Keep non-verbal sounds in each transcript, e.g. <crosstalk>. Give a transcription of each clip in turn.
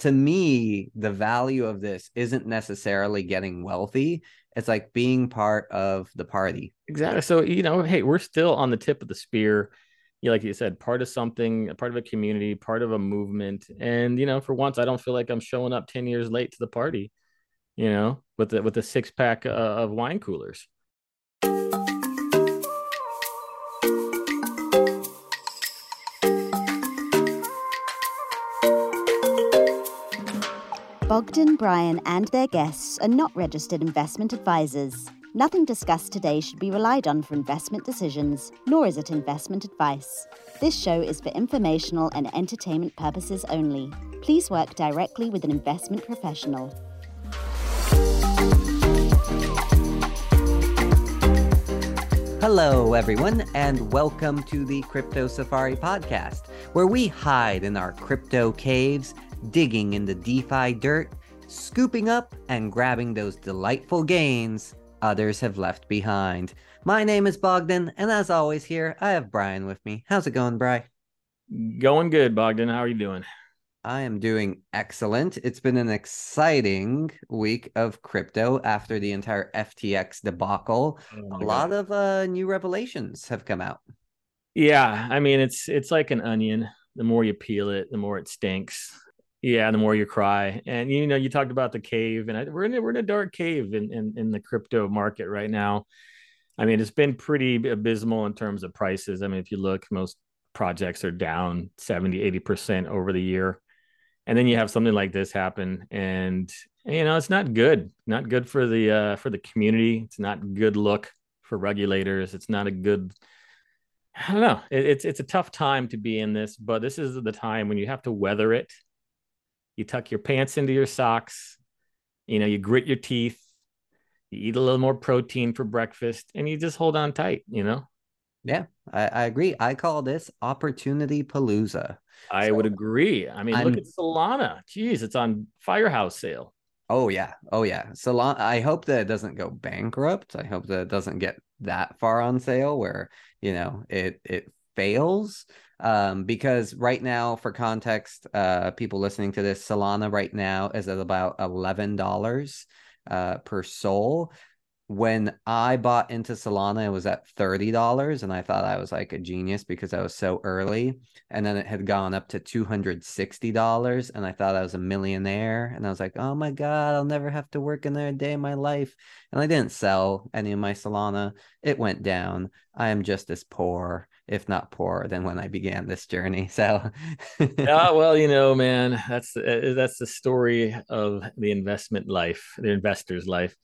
to me, the value of this isn't necessarily getting wealthy. It's like being part of the party. Exactly. So, you know, hey, we're still on the tip of the spear. You like you said, part of something, part of a community, part of a movement. And, you know, for once, I don't feel like I'm showing up 10 years late to the party, you know, with the with a six pack uh, of wine coolers. Bogdan, Brian, and their guests are not registered investment advisors. Nothing discussed today should be relied on for investment decisions, nor is it investment advice. This show is for informational and entertainment purposes only. Please work directly with an investment professional. Hello, everyone, and welcome to the Crypto Safari podcast, where we hide in our crypto caves digging in the DeFi dirt, scooping up and grabbing those delightful gains others have left behind. My name is Bogdan, and as always, here I have Brian with me. How's it going, Bry? Going good, Bogdan. How are you doing? I am doing excellent. It's been an exciting week of crypto after the entire FTX debacle. Oh a lot of uh, new revelations have come out. Yeah, I mean it's it's like an onion. The more you peel it, the more it stinks. Yeah, the more you cry. And you know, you talked about the cave, and I, we're in a, we're in a dark cave in, in in the crypto market right now. I mean, it's been pretty abysmal in terms of prices. I mean, if you look, most projects are down 70, 80% over the year. And then you have something like this happen and you know, it's not good. Not good for the uh for the community. It's not good look for regulators. It's not a good I don't know. It, it's it's a tough time to be in this, but this is the time when you have to weather it you tuck your pants into your socks, you know, you grit your teeth, you eat a little more protein for breakfast, and you just hold on tight, you know? Yeah, I, I agree. I call this opportunity palooza. I so, would agree. I mean, I'm, look at Solana. Jeez, it's on firehouse sale. Oh yeah. Oh yeah. Solana I hope that it doesn't go bankrupt. I hope that it doesn't get that far on sale where, you know, it it fails um, because right now, for context, uh, people listening to this, Solana right now is at about eleven dollars uh, per SOL. When I bought into Solana, it was at thirty dollars, and I thought I was like a genius because I was so early. And then it had gone up to two hundred sixty dollars, and I thought I was a millionaire. And I was like, "Oh my god, I'll never have to work another day in my life." And I didn't sell any of my Solana. It went down. I am just as poor if not poorer than when I began this journey. So, yeah, <laughs> well, you know, man, that's uh, that's the story of the investment life, the investor's life.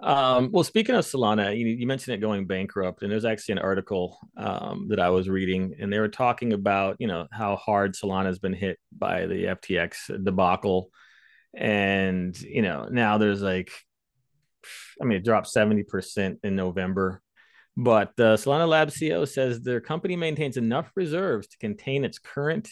Um, well, speaking of Solana, you, you, mentioned it going bankrupt, and there's actually an article um, that I was reading, and they were talking about you know how hard Solana has been hit by the FTX debacle, and you know now there's like, I mean, it dropped seventy percent in November. But uh, Solana Lab CEO says their company maintains enough reserves to contain its current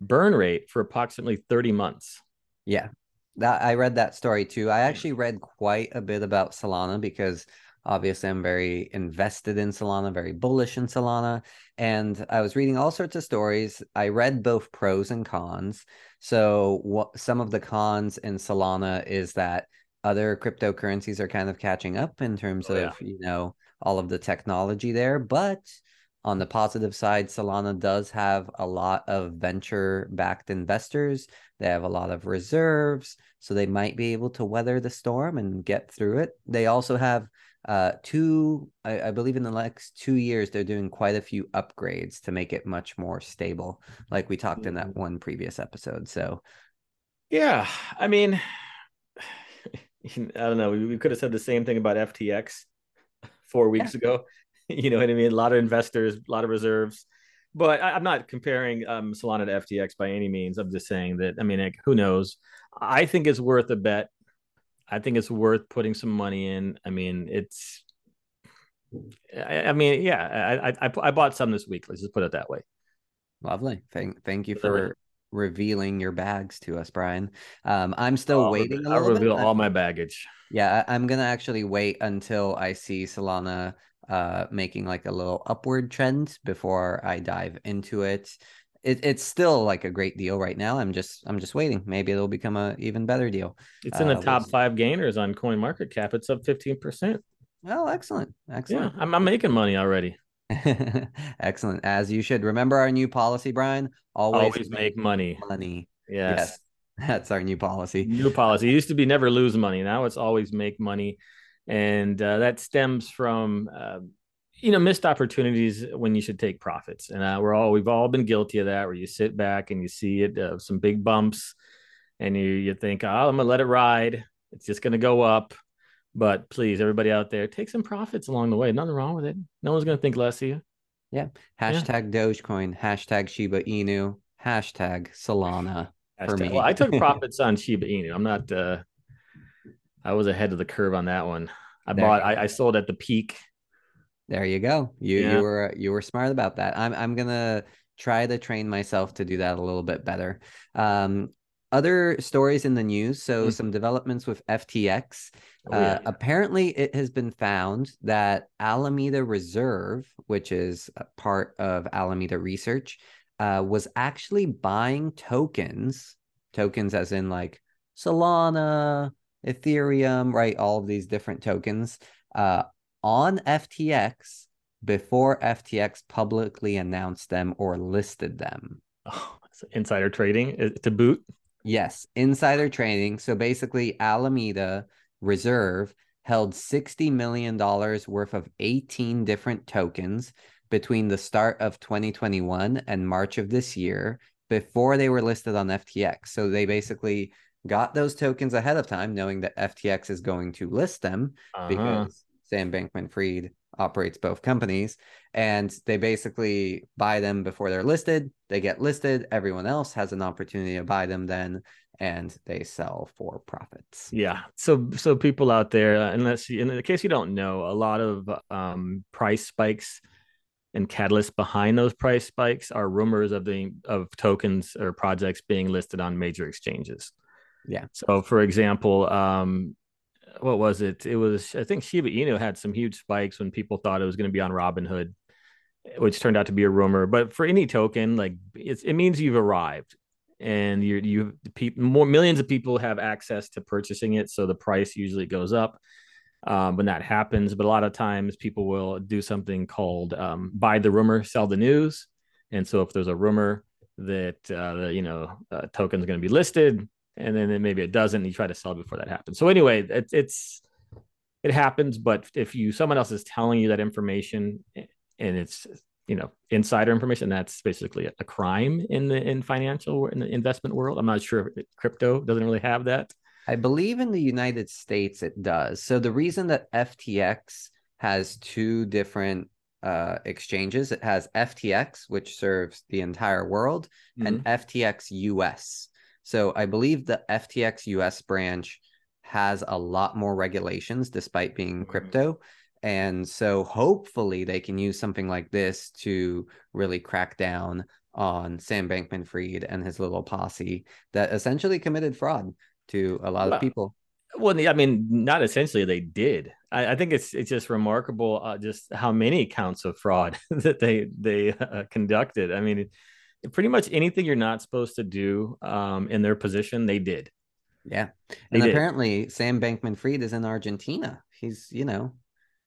burn rate for approximately 30 months. Yeah, that I read that story too. I actually read quite a bit about Solana because obviously I'm very invested in Solana, very bullish in Solana, and I was reading all sorts of stories. I read both pros and cons. So what some of the cons in Solana is that other cryptocurrencies are kind of catching up in terms oh, of, yeah. you know, all of the technology there. But on the positive side, Solana does have a lot of venture backed investors. They have a lot of reserves, so they might be able to weather the storm and get through it. They also have uh two I, I, believe in the next two years they're doing quite a few upgrades to make it much more stable like we talked in that mm-hmm. one previous episode so yeah i mean <sighs> i don't know we, we could have said the same thing about ftx four weeks yeah. ago. <laughs> You know what I mean? A lot of investors, a lot of reserves. But I, am not comparing um, Solana to FTX by any means. I'm just saying that, I mean, like, who knows? I think it's worth a bet. I think it's worth putting some money in. I mean, it's, I, I mean, yeah, I, I, I bought some this week. Let's just put it that way. Lovely. Thank, thank you for revealing your bags to us, Brian. Um, I'm still I'll waiting. I'll reveal bit. all my baggage. Yeah, I, am gonna actually wait until I see Solana uh making like a little upward trend before I dive into it. it, it's still like a great deal right now. I'm just I'm just waiting. Maybe it'll become a even better deal. It's in the Uh, top we'll- five gainers on CoinMarketCap. It's up fifteen percent. Oh, excellent, Yeah, excellent, I'm, I'm making money already. <laughs> excellent. As you should. Remember our new policy, Brian. Always, Always make money. money. Yes. <laughs> that's our new policy. New policy. It used to be never lose money. Now it's always make money, and uh, that stems from uh, you know missed opportunities when you should take profits. And uh, we're all we've all been guilty of that, where you sit back and you see it uh, some big bumps, and you you think, oh, I'm gonna let it ride. It's just gonna go up. But please, everybody out there, take some profits along the way. Nothing wrong with it. No one's gonna think less of you. Yeah. Hashtag Dogecoin. Hashtag Shiba Inu. Hashtag Solana. For me. Well, I took profits on Shiba Inu. I'm not. uh I was ahead of the curve on that one. I There bought. I, I sold at the peak. There you go. You Yeah. you were you were smart about that. I'm I'm gonna try to train myself to do that a little bit better. Um, other stories in the news. So Mhm. some developments with FTX. Oh, yeah. Uh, apparently, it has been found that Alameda Reserve, which is a part of Alameda Research, uh, was actually buying tokens, tokens as in like Solana, Ethereum, right? All of these different tokens uh, on FTX before FTX publicly announced them or listed them. Oh, insider trading uh, to boot. Yes, insider trading. So basically, Alameda Reserve held $60 million worth of 18 different tokens between the start of 2021 and March of this year before they were listed on FTX. So they basically got those tokens ahead of time, knowing that FTX is going to list them Uh-huh. because Sam Bankman Fried operates both companies. And they basically buy them before they're listed. They get listed. Everyone else has an opportunity to buy them then, and they sell for profits. Yeah. So so people out there, unless you, in the case you don't know, a lot of um, price spikes and catalysts behind those price spikes are rumors of the of tokens or projects being listed on major exchanges. Yeah. So for example, um, what was it? It was I think Shiba Inu had some huge spikes when people thought it was going to be on Robinhood, which turned out to be a rumor. But for any token, like it's, it means you've arrived and you you people more millions of people have access to purchasing it, so the price usually goes up um, when that happens. But a lot of times people will do something called um, buy the rumor, sell the news. And so if there's a rumor that uh, the you know uh, token's going to be listed, and then then maybe it doesn't, you try to sell before that happens. So anyway, it, it's it happens. But if you someone else is telling you that information and it's you know insider information, that's basically a crime in the in financial in the investment world. I'm not sure if crypto doesn't really have that. I believe in the United States it does. So the reason that FTX has two different uh, exchanges, it has FTX, which serves the entire world, and FTX US. So I believe the FTX US branch has a lot more regulations despite being Mhm. crypto. And so hopefully they can use something like this to really crack down on Sam Bankman Fried and his little posse that essentially committed fraud to a lot Well, of people. Well, I mean, not essentially. They did. I, I think it's it's just remarkable, uh, just how many counts of fraud <laughs> that they they uh, conducted. I mean, pretty much anything you're not supposed to do um, in their position, they did. Yeah. They And did. apparently Sam Bankman Fried is in Argentina. He's, you know,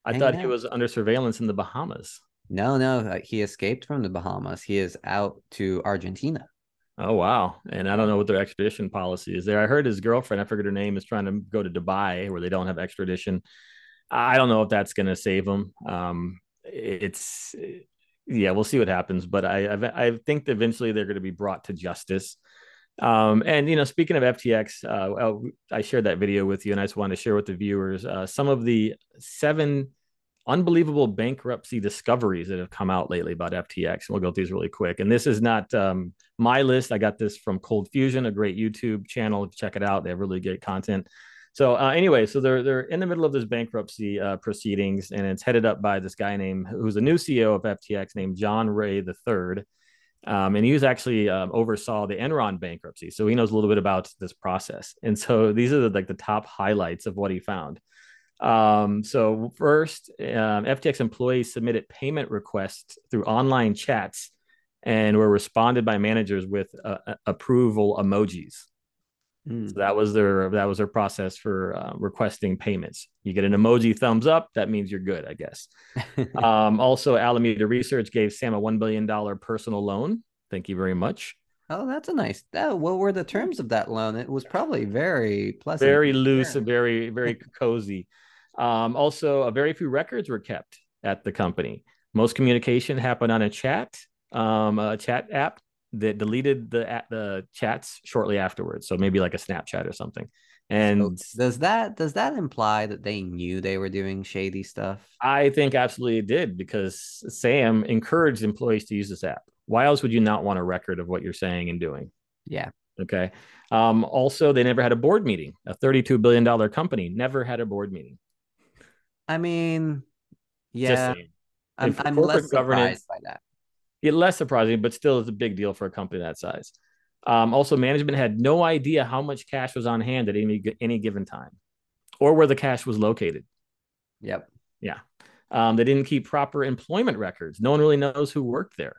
I thought he was under surveillance in the Bahamas. no, no, uh, he escaped from the Bahamas. He is out to Argentina. Oh wow! And I don't know what their extradition policy is there. I heard his girlfriend, I forget her name, is trying to go to Dubai where they don't have extradition. I don't know if that's going to save him. Um, it's yeah, we'll see what happens. But I I, I think eventually they're going to be brought to justice. Um, and you know, speaking of FTX, uh, I shared that video with you, and I just wanted to share with the viewers uh, some of the seven unbelievable bankruptcy discoveries that have come out lately about FTX. And We'll go through these really quick. And this is not um, my list. I got this from ColdFusion, a great YouTube channel. Check it out. They have really good content. So uh, anyway, so they're they're in the middle of this bankruptcy uh, proceedings, and it's headed up by this guy named who's a new CEO of FTX named John Ray the Third. Um, and he was actually um, oversaw the Enron bankruptcy, so he knows a little bit about this process. And so these are the, like the top highlights of what he found. Um, so first, um, FTX employees submitted payment requests through online chats and were responded by managers with uh, approval emojis. Mm. So that was their that was their process for uh, requesting payments. You get an emoji thumbs up, that means you're good, I guess. <laughs> um, also, Alameda Research gave Sam a one billion dollar personal loan. Thank you very much. Oh, that's a nice. That, what were the terms of that loan? It was probably very pleasant, very loose, and very very cozy. Um, also, a very few records were kept at the company. Most communication happened on a chat, um, a chat app that deleted the the chats shortly afterwards. So maybe like a Snapchat or something. And so does that does that imply that they knew they were doing shady stuff? I think absolutely it did because Sam encouraged employees to use this app. Why else would you not want a record of what you're saying and doing? Yeah. Okay. Um, also, they never had a board meeting. A $32 billion company never had a board meeting. I mean, yeah. I'm, I'm less surprised by that. It less surprising, but still is a big deal for a company that size. Um, also, management had no idea how much cash was on hand at any any given time, or where the cash was located. Yep. Yeah. Um, they didn't keep proper employment records. No one really knows who worked there.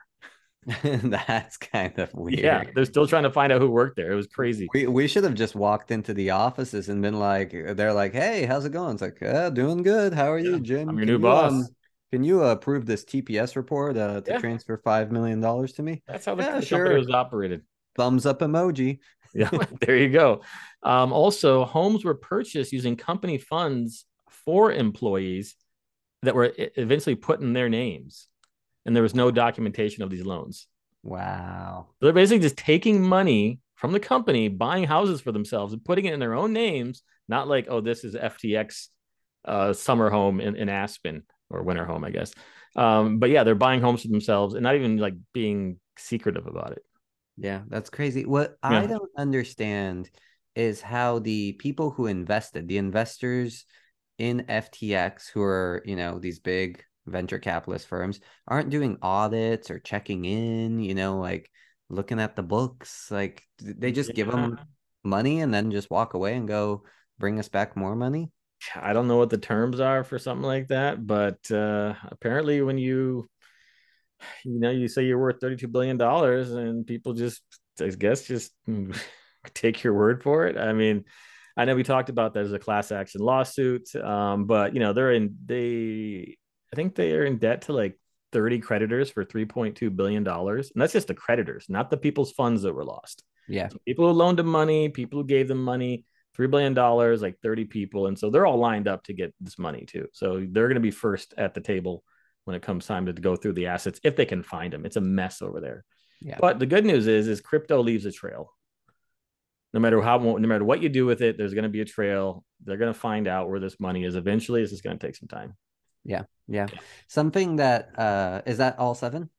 <laughs> That's kind of weird. Yeah, they're still trying to find out who worked there. It was crazy. We we should have just walked into the offices and been like, they're like, "Hey, how's it going?" It's like, "Yeah, doing good. How are yeah, you, Jim? I'm your new boss. Um, can you approve this TPS report uh, to yeah. transfer five million dollars to me? That's how the, yeah, the sure. company was operated. Thumbs up emoji. <laughs> yeah, there you go. Um, also, homes were purchased using company funds for employees that were eventually put in their names, and there was no documentation of these loans. Wow. So they're basically just taking money from the company, buying houses for themselves, and putting it in their own names. Not like, oh, this is FTX uh, summer home in, in Aspen or winter home, I guess. Um, but yeah, they're buying homes for themselves and not even like being secretive about it. Yeah, that's crazy. What yeah. I don't understand is how the people who invested, the investors in FTX, who are, you know, these big venture capitalist firms, aren't doing audits or checking in, you know, like looking at the books. Like they just yeah. give them money and then just walk away and go bring us back more money. I don't know what the terms are for something like that, but uh, apparently, when you you know you say you're worth 32 billion dollars, and people just I guess just <laughs> take your word for it. I mean, I know we talked about that as a class action lawsuit, um, but you know they're in they I think they are in debt to like 30 creditors for 3.2 billion dollars, and that's just the creditors, not the people's funds that were lost. Yeah, so people who loaned them money, people who gave them money three billion dollars, like 30 people, and so they're all lined up to get this money too. So they're going to be first at the table when it comes time to go through the assets if they can find them. It's a mess over there. Yeah. But the good news is, is crypto leaves a trail. No matter how, no matter what you do with it, there's going to be a trail. They're going to find out where this money is. Eventually, it's just going to take some time. Yeah, yeah. Something that uh is that all seven?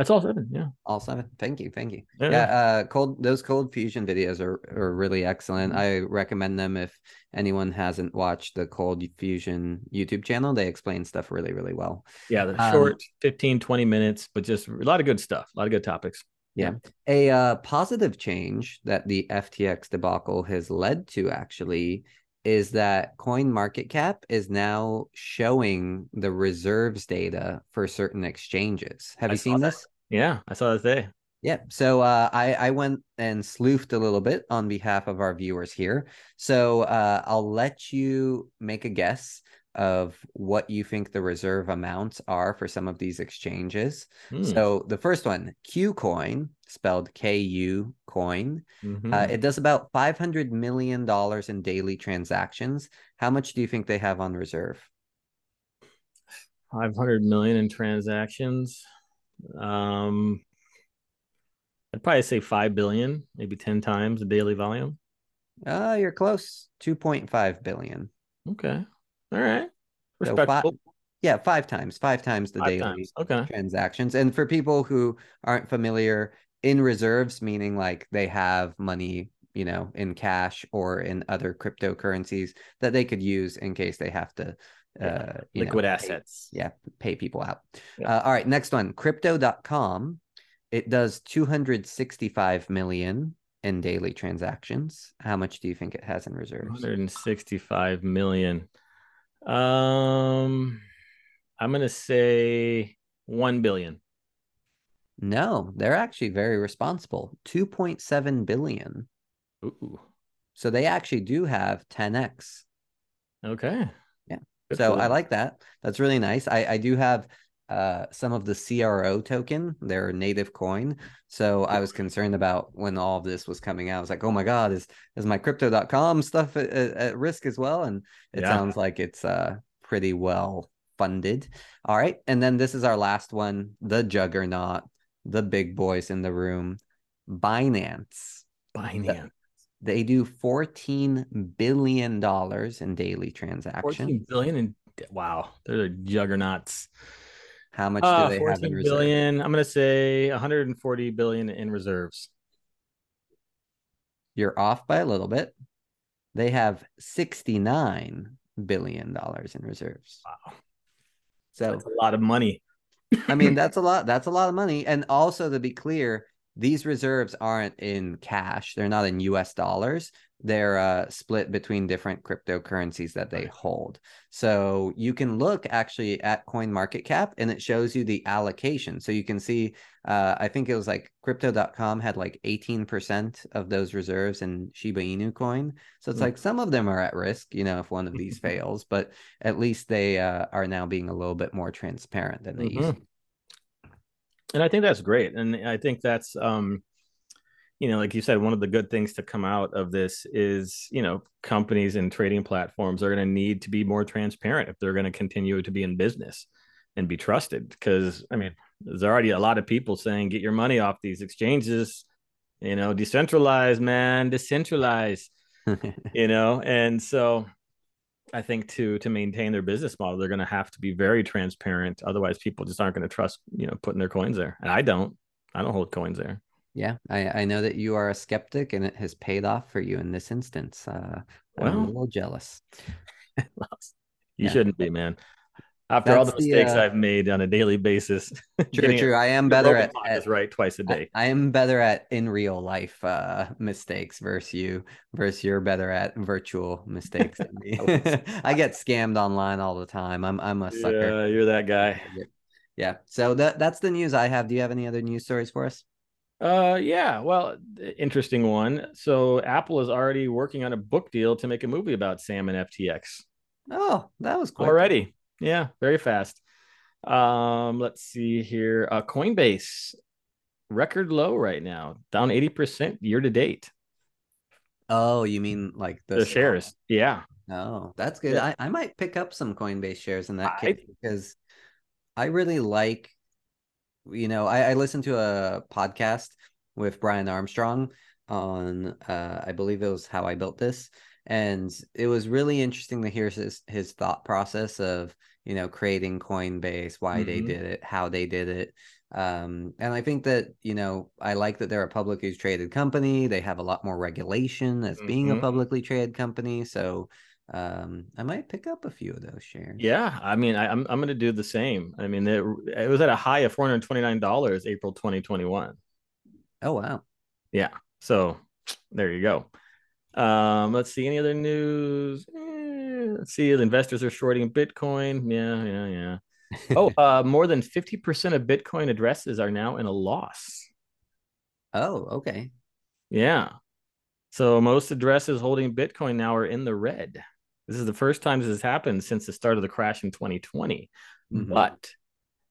That's all seven. Yeah. All seven. Thank you. Thank you. Yeah. yeah uh, cold, those ColdFusion videos are, are really excellent. Mm-hmm. I recommend them if anyone hasn't watched the cold fusion YouTube channel. They explain stuff really, really well. Yeah. The um, short 15, 20 minutes, but just a lot of good stuff, a lot of good topics. Yeah. A uh, positive change that the FTX debacle has led to actually is that CoinMarketCap is now showing the reserves data for certain exchanges. Have I you seen that. this? Yeah i saw that today. Yeah so uh, I, I went and sleuthed a little bit on behalf of our viewers here. So uh, i'll let you make a guess of what you think the reserve amounts are for some of these exchanges. Hmm. So the first one, KuCoin, spelled K U coin, mm-hmm. uh, it does about five hundred million dollars in daily transactions. How much do you think they have on reserve? Five hundred million in transactions. Um, I'd probably say five billion, maybe ten times the daily volume. Uh, you're close. Two point five billion. Okay. All right. So five, yeah, five times, five times the five daily times. Okay. transactions. And for people who aren't familiar, in reserves, meaning like they have money, you know, in cash or in other cryptocurrencies that they could use in case they have to uh liquid know, assets. Pay, yeah, pay people out. Yeah. Uh, all right, next one, crypto.com. It does 265 million in daily transactions. How much do you think it has in reserves? 165 million. Um, I'm gonna say one billion. No, they're actually very responsible. 2.7 billion. Ooh. So they actually do have 10x. Okay. Yeah. Good so I like that. That's really nice. I, I do have uh, some of the CRO token, their native coin. So I was concerned about when all of this was coming out. I was like, oh my God, is is my crypto.com stuff at, at, risk as well? And it Yeah. sounds like it's uh pretty well funded. All right. And then this is our last one, the juggernaut, the big boys in the room, Binance. Binance. They do $14 billion in daily transactions. 14 billion and wow, they're juggernauts. How much Uh, do they have in 14 reserve? billion. I'm gonna say 140 billion in reserves. You're off by a little bit. They have $69 billion in reserves. Wow. So, That's a lot of money. I mean, <laughs> that's a lot. That's a lot of money. And also, to be clear, these reserves aren't in cash. They're not in US dollars. They're uh, split between different cryptocurrencies that they hold. So you can look actually at CoinMarketCap and it shows you the allocation. So you can see, uh, I think it was like crypto.com had like 18% of those reserves in Shiba Inu coin. So it's Mm. like some of them are at risk, you know, if one of these <laughs> fails, but at least they uh, are now being a little bit more transparent than they used Mhm. to. And I think that's great. And I think that's um, you know, like you said, one of the good things to come out of this is, you know, companies and trading platforms are going to need to be more transparent if they're going to continue to be in business and be trusted. Because I mean, there's already a lot of people saying, get your money off these exchanges, you know, decentralize, man, decentralize, <laughs> you know, and so I think to to maintain their business model, they're going to have to be very transparent. Otherwise, people just aren't going to trust, you know, putting their coins there. And I don't. I don't hold coins there. Yeah, I, I know that you are a skeptic and it has paid off for you in this instance. Uh, I'm a little jealous. <laughs> You Yeah. shouldn't be, man. After all the That's the, mistakes uh, I've made on a daily basis, <laughs> True, true. I am better at, at right twice a day. I am better at in real life uh mistakes versus you versus you're better at virtual mistakes than me. <laughs> <laughs> I get scammed online all the time. I'm I'm a sucker. Yeah, you're that guy. Yeah. So that that's the news I have. Do you have any other news stories for us? Uh, yeah. Well, interesting one. So Apple is already working on a book deal to make a movie about Sam and FTX. Oh, that was quick. already. Yeah, very fast. Um, let's see here. Uh, Coinbase record low right now, down 80% year to date. Oh, you mean like the, The shares. Yeah. Oh, that's good. Yeah. I, I might pick up some Coinbase shares in that I- case because I really like, you know, I, I listened to a podcast with Brian Armstrong on, uh, I believe it was How I Built This. And it was really interesting to hear his, his thought process of, you know, creating Coinbase, why they Mhm. did it, how they did it. Um, and I think that, you know, I like that they're a publicly traded company. They have a lot more regulation as being a Mhm. publicly traded company. So um, I might pick up a few of those shares. Yeah. I mean, I, I'm, I'm going to do the same. I mean, it, it was at a high of $429 April 2021. Oh wow. Yeah. So there you go. Um, let's see any other news. Eh, see. The investors are shorting Bitcoin. Yeah, yeah, yeah. Oh, <laughs> uh, more than 50% of Bitcoin addresses are now in a loss. Oh, okay. Yeah. So most addresses holding Bitcoin now are in the red. This is the first time this has happened since the start of the crash in 2020. Mhm. But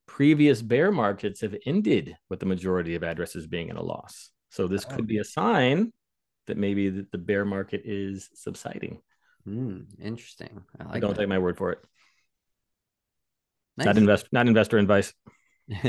previous bear markets have ended with the majority of addresses being in a loss. So this Oh. could be a sign that maybe the bear market is subsiding. Hmm, interesting. I like Don't that. take my word for it. Nice. Not invest, not investor advice. <laughs>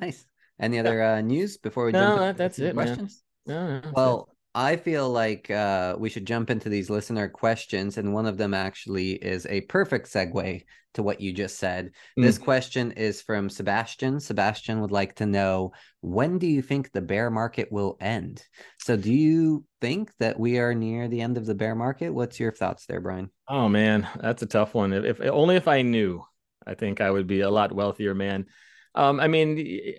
nice. Any other uh, news before we No, jump that- that's some it, man. questions? No, no. Well, I feel like uh, we should jump into these listener questions, and one of them actually is a perfect segue to what you just said. This Mm. question is from Sebastian. Sebastian would like to know when do you think the bear market will end? So, do you think that we are near the end of the bear market? What's your thoughts there, Brian? Oh man, that's a tough one. If, if only if I knew, I think I would be a lot wealthier man. Um, I mean,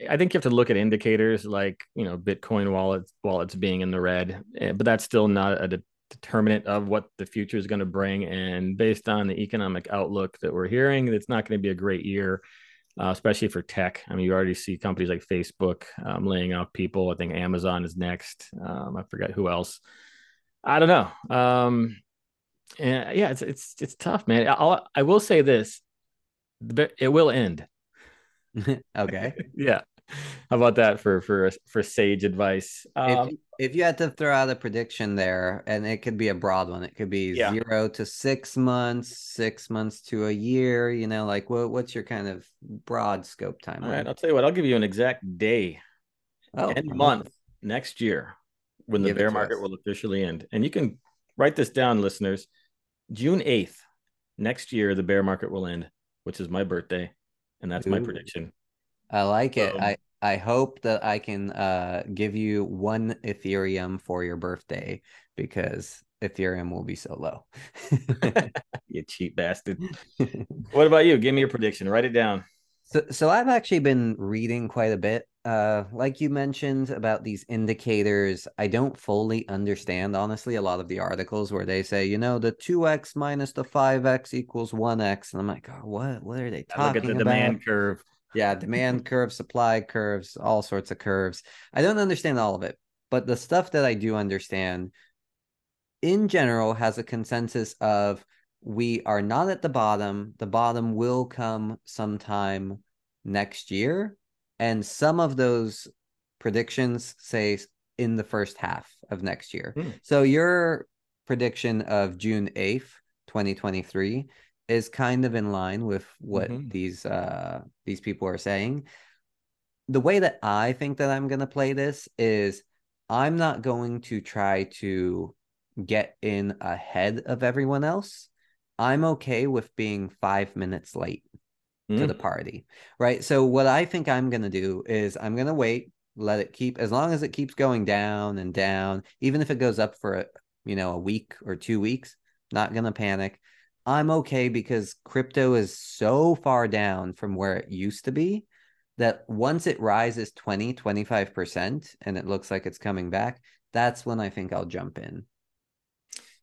I think you have to look at indicators like you know Bitcoin wallets wallets being in the red, eh, but that's still not a de- determinant of what the future is going to bring. And based on the economic outlook that we're hearing, it's not going to be a great year. uh, especially for tech. I mean, you already see companies like Facebook um, laying off people. I think Amazon is next. Um, I forget who else. I don't know. Um, and yeah, it's it's it's tough, man. I'll, I will say this: it will end. <laughs> okay. <laughs> yeah. How about that for for for sage advice? Um, if, if, you had to throw out a prediction there, and it could be a broad one, it could be yeah. zero to six months, six months to a year. You know, like what what's your kind of broad scope time? All right, I'll tell you what. I'll give you an exact day oh, and month next year when the bear market us. will officially end, and you can write this down, listeners. June eighth next year, the bear market will end, which is my birthday, and that's Ooh. my prediction. I like it. Um, I I hope that I can uh give you one Ethereum for your birthday because Ethereum will be so low. <laughs> you cheap bastard. <laughs> what about you? Give me your prediction. Write it down. So so I've actually been reading quite a bit. Uh like you mentioned about these indicators, I don't fully understand honestly a lot of the articles where they say, you know, the 2x minus the 5x equals 1x and I'm like, oh, what what are they talking about? Look at the about? demand curve. Yeah, demand curve, supply curves, all sorts of curves. I don't understand all of it, but the stuff that I do understand in general has a consensus of we are not at the bottom. The bottom will come sometime next year. And some of those predictions say in the first half of next year. Mm. So your prediction of June 8th, 2023 is kind of in line with what mm-hmm. these uh these people are saying. The way that I think that I'm going to play this is I'm not going to try to get in ahead of everyone else. I'm okay with being 5 minutes late mm. to the party. Right? So what I think I'm going to do is I'm going to wait, let it keep as long as it keeps going down and down, even if it goes up for a, you know, a week or 2 weeks, not going to panic. I'm okay because crypto is so far down from where it used to be that once it rises 20, 25% and it looks like it's coming back, that's when I think I'll jump in.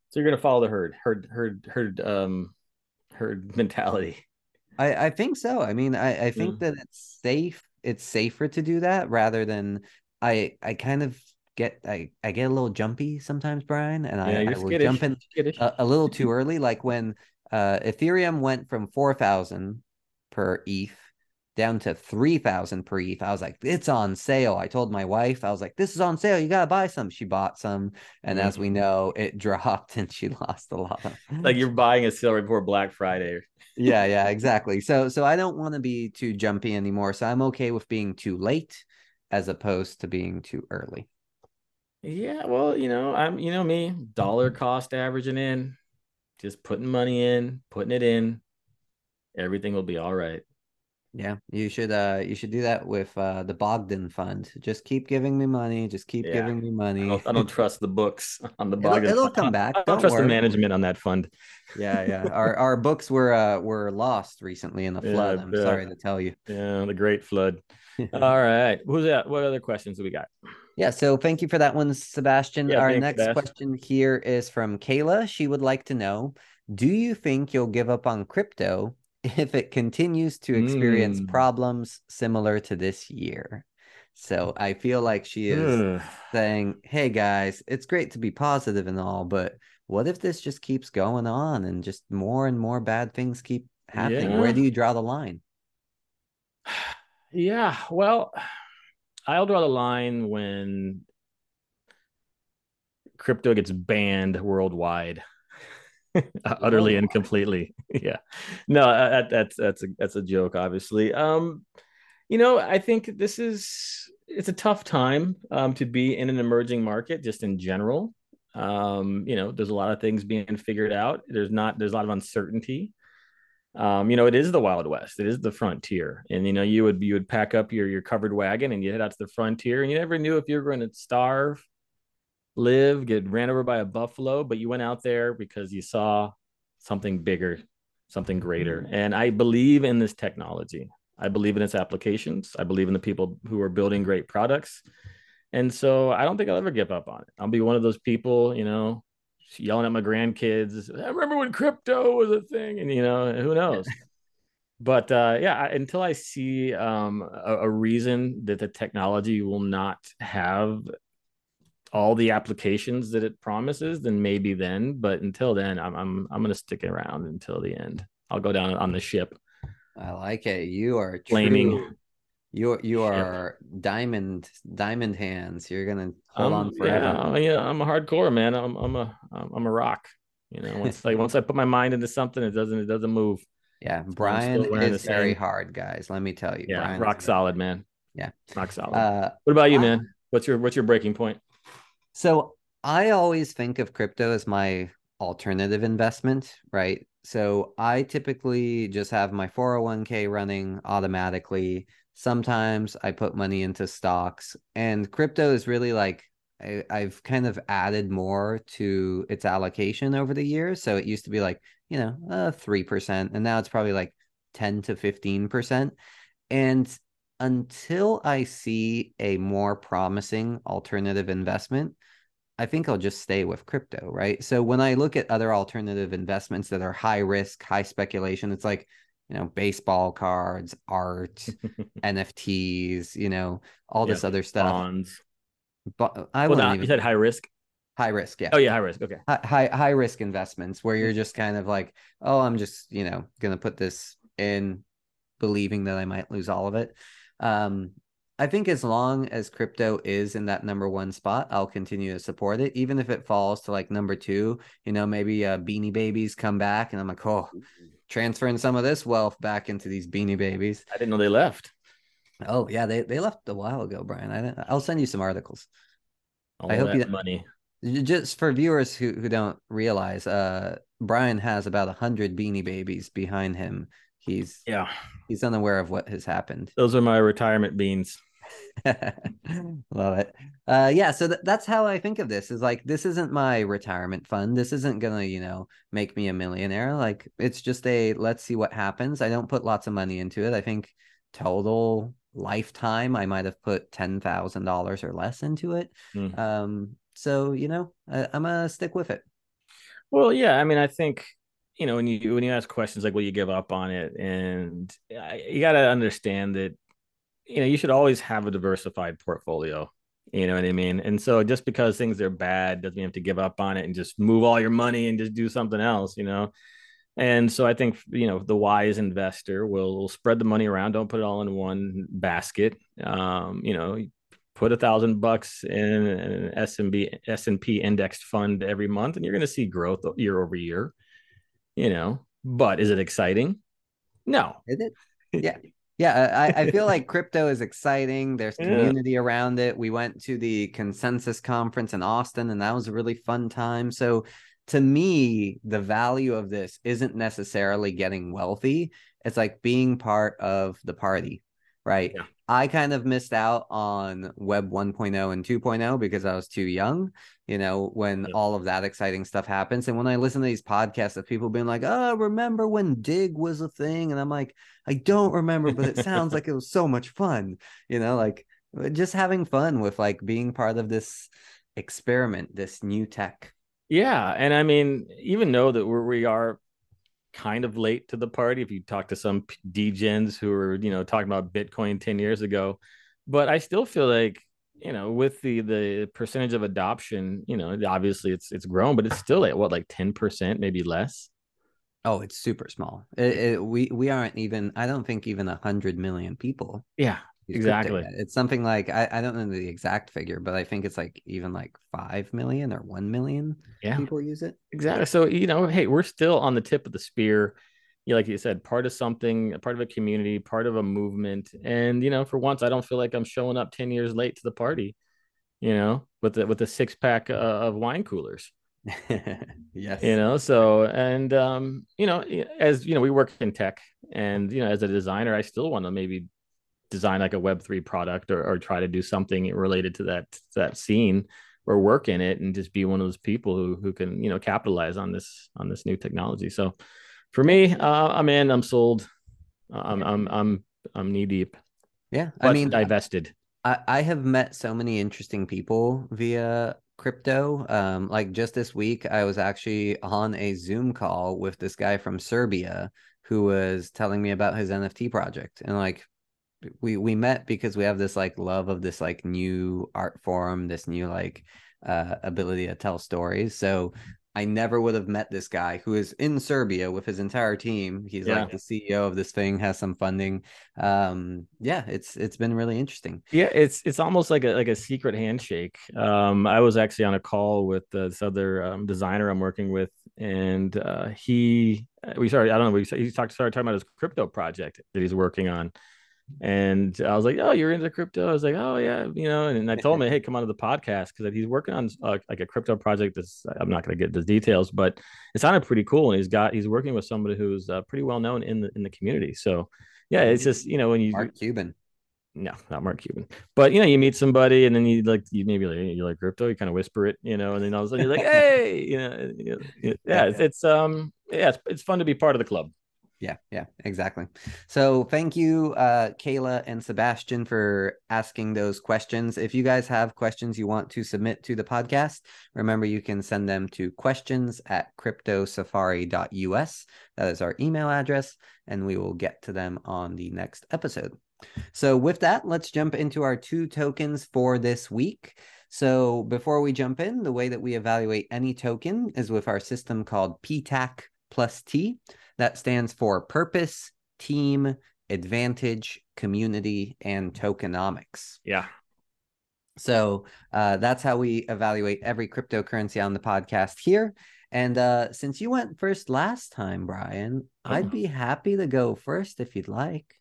So you're going to follow the herd, herd, herd, herd, um, herd <laughs> mentality. I, I think so. I mean, I, I think mm. that it's safe. It's safer to do that rather than I, I kind of get I, I get a little jumpy sometimes, Brian, and yeah, I, I will jump in a, a, little too <laughs> early. Like when uh, Ethereum went from 4,000 per ETH down to 3,000 per ETH. I was like, it's on sale. I told my wife, I was like, this is on sale. You got to buy some. She bought some. And mm-hmm. as we mm-hmm. know, it <laughs> dropped and she lost a lot. <laughs> Like you're buying a sale before Black Friday. yeah, yeah, <laughs> exactly. So, so I don't want to be too jumpy anymore. So I'm okay with being too late as opposed to being too early. Yeah, well, you know, I'm, you know, me, dollar cost averaging in just putting money in, putting it in, everything will be all right. Yeah, you should uh you should do that with uh the Bogdan fund. Just keep giving me money, just keep yeah. giving me money. I don't, I don't, trust the books <laughs> on the Bogdan. It'll, it'll come back. <laughs> I don't, don't trust worry. the management on that fund. Yeah, yeah. <laughs> Our our books were uh were lost recently in the flood. Yeah, I'm yeah. sorry to tell you. Yeah, the great flood. all right. Who's that? What other questions do we got? Yeah, so thank you for that one, Sebastian. Yeah, Our next question here is from Kayla. She would like to know Do you think you'll give up on crypto if it continues to experience mm. problems similar to this year? So I feel like she is saying, Hey guys, it's great to be positive and all, but what if this just keeps going on and just more and more bad things keep happening? Yeah. Where do you draw the line? <sighs> Yeah, well, <sighs> I'll draw the line when crypto gets banned worldwide, <laughs> utterly and completely. <laughs> yeah, no, uh, that, that's that's a that's a joke, obviously. Um, you know, I think this is it's a tough time um, to be in an emerging market, just in general. Um, you know, there's a lot of things being figured out. There's not there's a lot of uncertainty um, you know, it is the Wild West. It is the frontier, and you know, you would you would pack up your your covered wagon and you head out to the frontier, and you never knew if you were going to starve, live, get ran over by a buffalo, but you went out there because you saw something bigger, something greater. Mm-hmm. And I believe in this technology. I believe in its applications. I believe in the people who are building great products. And so I don't think I'll ever give up on it. I'll be one of those people, you know, yelling at my grandkids. I remember when crypto was a thing, and you know, who knows? <laughs> but uh, yeah, until I see um, a, a, reason that the technology will not have all the applications that it promises, then maybe then. But until then, I'm I'm I'm gonna stick around until the end. I'll go down on the ship. I like it. You are flaming. You you are diamond diamond hands. You're gonna hold um, on forever. Yeah, yeah. I'm a hardcore man. I'm I'm a I'm a rock. You know, once like once I put my mind into something, it doesn't it doesn't move. Yeah, Brian is very hard, guys. Let me tell you. Yeah, Brian rock solid, man. Yeah, rock solid. Uh, what about you, man? What's your what's your breaking point? So I always think of crypto as my alternative investment, right? So I typically just have my 401k running automatically. Sometimes I put money into stocks, and crypto is really like I, have kind of added more to its allocation over the years. So it used to be like you know, uh, 3%. And now it's probably like 10 to 15%. And until I see a more promising alternative investment, I think I'll just stay with crypto, right? So when I look at other alternative investments that are high risk, high speculation, it's like, you know, baseball cards, art, <laughs> NFTs, you know, all this other stuff. Bonds. But I well, not, even... you said high risk high risk yeah oh yeah high risk okay high, high high risk investments where you're just kind of like oh i'm just you know gonna put this in believing that i might lose all of it um i think as long as crypto is in that number one spot i'll continue to support it. Even if it falls to like number two you know maybe uh beanie babies come back and i'm like oh transferring some of this wealth back into these beanie babies. I didn't know they left. Oh yeah they, they left a while ago brian. I, i'll send you some articles. All I hope you money. Just for viewers who, who don't realize uh brian has about a hundred beanie babies behind him he's yeah. he's unaware of what has happened. Those are my retirement beans. <laughs> Love it. Uh yeah so th- that's how i think of this is like this isn't my retirement fund. This isn't gonna you know make me a millionaire. Like it's just a let's see what happens. I don't put lots of money into it. I think total lifetime i might have put $10000 or less into it. Mm. um so you know, I, I'm gonna stick with it. Well, yeah. I mean, I think you know when you when you ask questions like, "Will you give up on it?" and you got to understand that you know you should always have a diversified portfolio. You know what I mean? And so just because things are bad doesn't mean you have to give up on it and just move all your money and just do something else. You know. And so I think you know the wise investor will, will spread the money around. Don't put it all in one basket. Um, you know, put a thousand bucks in an S&P S&P indexed fund every month and you're going to see growth year over year you know but is it exciting? No. Is it? Yeah. Yeah uh, I, I feel like crypto is exciting. There's <laughs> community yeah. around it. We went to the consensus conference in austin and that was a really fun time. So to me the value of this isn't necessarily getting wealthy. It's like being part of the party right? Yeah. I kind of missed out on Web 1.0 and 2.0 because I was too young, you know, when yeah. all of that exciting stuff happens. And when I listen to these podcasts of people being like, oh, remember when Digg was a thing? And I'm like, I don't remember, but it sounds like it was so much fun, you know, like uh, just having fun with like being part of this experiment, this new tech. Yeah. And I mean, even though that we're, we are kind of late to the party if you talk to some degens who are you know talking about bitcoin 10 years ago. But i still feel like you know with the the percentage of adoption you know obviously it's it's grown but it's still at what like 10% maybe less? Oh it's super small. It, it, we we aren't even i don't think even a hundred million people yeah exactly. it's something like I, I don't know the exact figure but i think it's like even like 5 million or 1 million yeah. people use it. Exactly. So you know hey we're still on the tip of the spear. You like you said part of something part of a community part of a movement. And you know for once i don't feel like i'm showing up 10 years late to the party you know with the with a six pack uh, of wine coolers. <laughs> Yes. you know so and um you know as you know we work in tech and you know as a designer i still want to maybe design like a web3 product or, or try to do something related to that that scene or work in it and just be one of those people who who can you know capitalize on this on this new technology. So for me uh, i'm in i'm sold. I'm i'm i'm i'm knee deep. Yeah i mean divested. I, I have met so many interesting people via crypto. Um like just this week i was actually on a zoom call with this guy from serbia who was telling me about his NFT project. And like we we met because we have this like love of this like new art form, this new like uh ability to tell stories. So I never would have met this guy who is in Serbia with his entire team. He's Yeah. like the CEO of this thing, has some funding. Um, yeah, it's it's been really interesting. Yeah, it's it's almost like a like a secret handshake. Um, I was actually on a call with uh, this other um, designer I'm working with, and uh, he we started. I don't know. We he talked started talking about his crypto project that he's working on, and I was like, "Oh, you're into crypto?" I was like, "Oh yeah," you know. And, I told him, "Hey, come on to the podcast because he's working on uh, like a crypto project. That's I'm not going to get the details, but it sounded pretty cool. And he's got he's working with somebody who's uh, pretty well known in the in the community. So yeah, it's just you know when you Mark Cuban. no, not Mark Cuban. But you know, you meet somebody and then you like you maybe like you like crypto, you kind of whisper it, you know, and then all of a sudden you're like, <laughs> hey, you know, you know, yeah, it's, it's um yeah, it's, it's fun to be part of the club. Yeah, yeah, exactly. So thank you, uh, Kayla and Sebastian, for asking those questions. If you guys have questions you want to submit to the podcast, remember you can send them to questions at cryptosafari.us. That is our email address, and we will get to them on the next episode. So, with that, let's jump into our two tokens for this week. So, before we jump in, the way that we evaluate any token is with our system called PTAC plus T. That stands for Purpose, Team, Advantage, Community, and Tokenomics. Yeah. So uh, that's how we evaluate every cryptocurrency on the podcast here. And uh, since you went first last time, Brian, Oh. I'd be happy to go first if you'd like.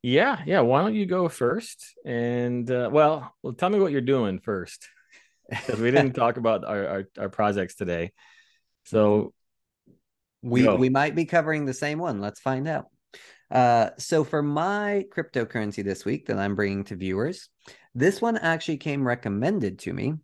Yeah, yeah. Why don't you go first? And uh, well, well, tell me what you're doing first, because we didn't <laughs> talk about our, our our projects today. So We Go. we might be covering the same one. Let's find out. Uh, so for my cryptocurrency this week that I'm bringing to viewers, this one actually came recommended to me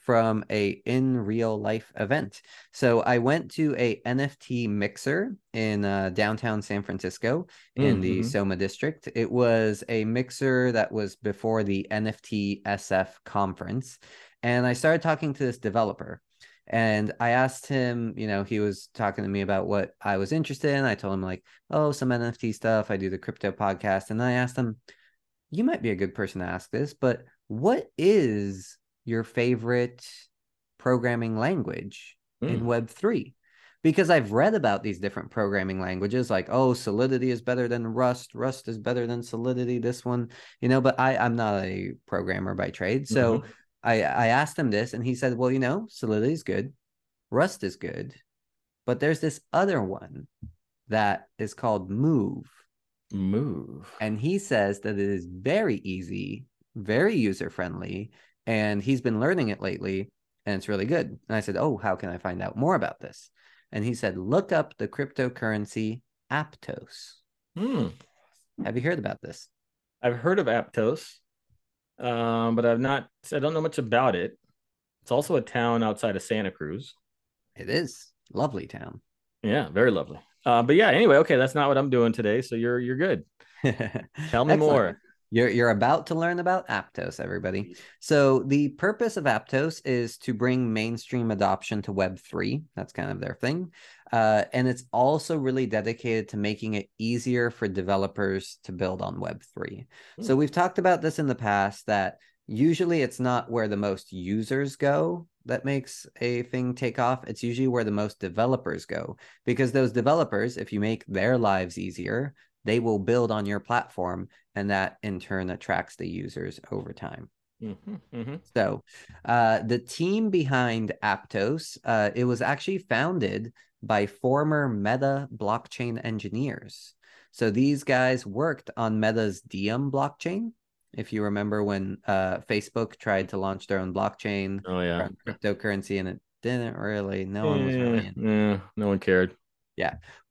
from a in real life event. So I went to a NFT mixer in uh, downtown San Francisco in the Mhm. Soma district. It was a mixer that was before the NFT SF conference, and I started talking to this developer. And I asked him, you know, he was talking to me about what I was interested in. I told him, like, oh, some NFT stuff. I do the crypto podcast. And I asked him, you might be a good person to ask this, but what is your favorite programming language in Hmm. Web3? Because I've read about these different programming languages, like, oh, Solidity is better than Rust, Rust is better than Solidity, this one, you know, but I, I'm not a programmer by trade. So Mhm. I, I asked him this, and he said, well, you know, Solidity is good, Rust is good, but there's this other one that is called Move. move. And he says that it is very easy, very user friendly, and he's been learning it lately, and it's really good. And I said, Oh, how can I find out more about this? And he said, Look up the cryptocurrency Aptos. Hmm. Have you heard about this? I've heard of Aptos, um, but I've not. I don't know much about it. It's also a town outside of Santa Cruz. It is lovely town. Yeah, very lovely. Uh, but yeah, anyway, okay, that's not what I'm doing today. So you're you're good. <laughs> Tell me more. You're you're about to learn about Aptos, everybody. So the purpose of Aptos is to bring mainstream adoption to Web3. That's kind of their thing. Uh, and it's also really dedicated to making it easier for developers to build on Web3. So Hmm. we've talked about this in the past that usually it's not where the most users go that makes a thing take off. It's usually where the most developers go because those developers, if you make their lives easier, they will build on your platform and that in turn attracts the users over time. Mhm, mhm. So, uh, the team behind Aptos, uh, it was actually founded by former Meta blockchain engineers. So these guys worked on Meta's Diem blockchain. If you remember when uh, Facebook tried to launch their own blockchain Oh yeah. cryptocurrency, and it didn't really. No one was really in. eh, no one cared.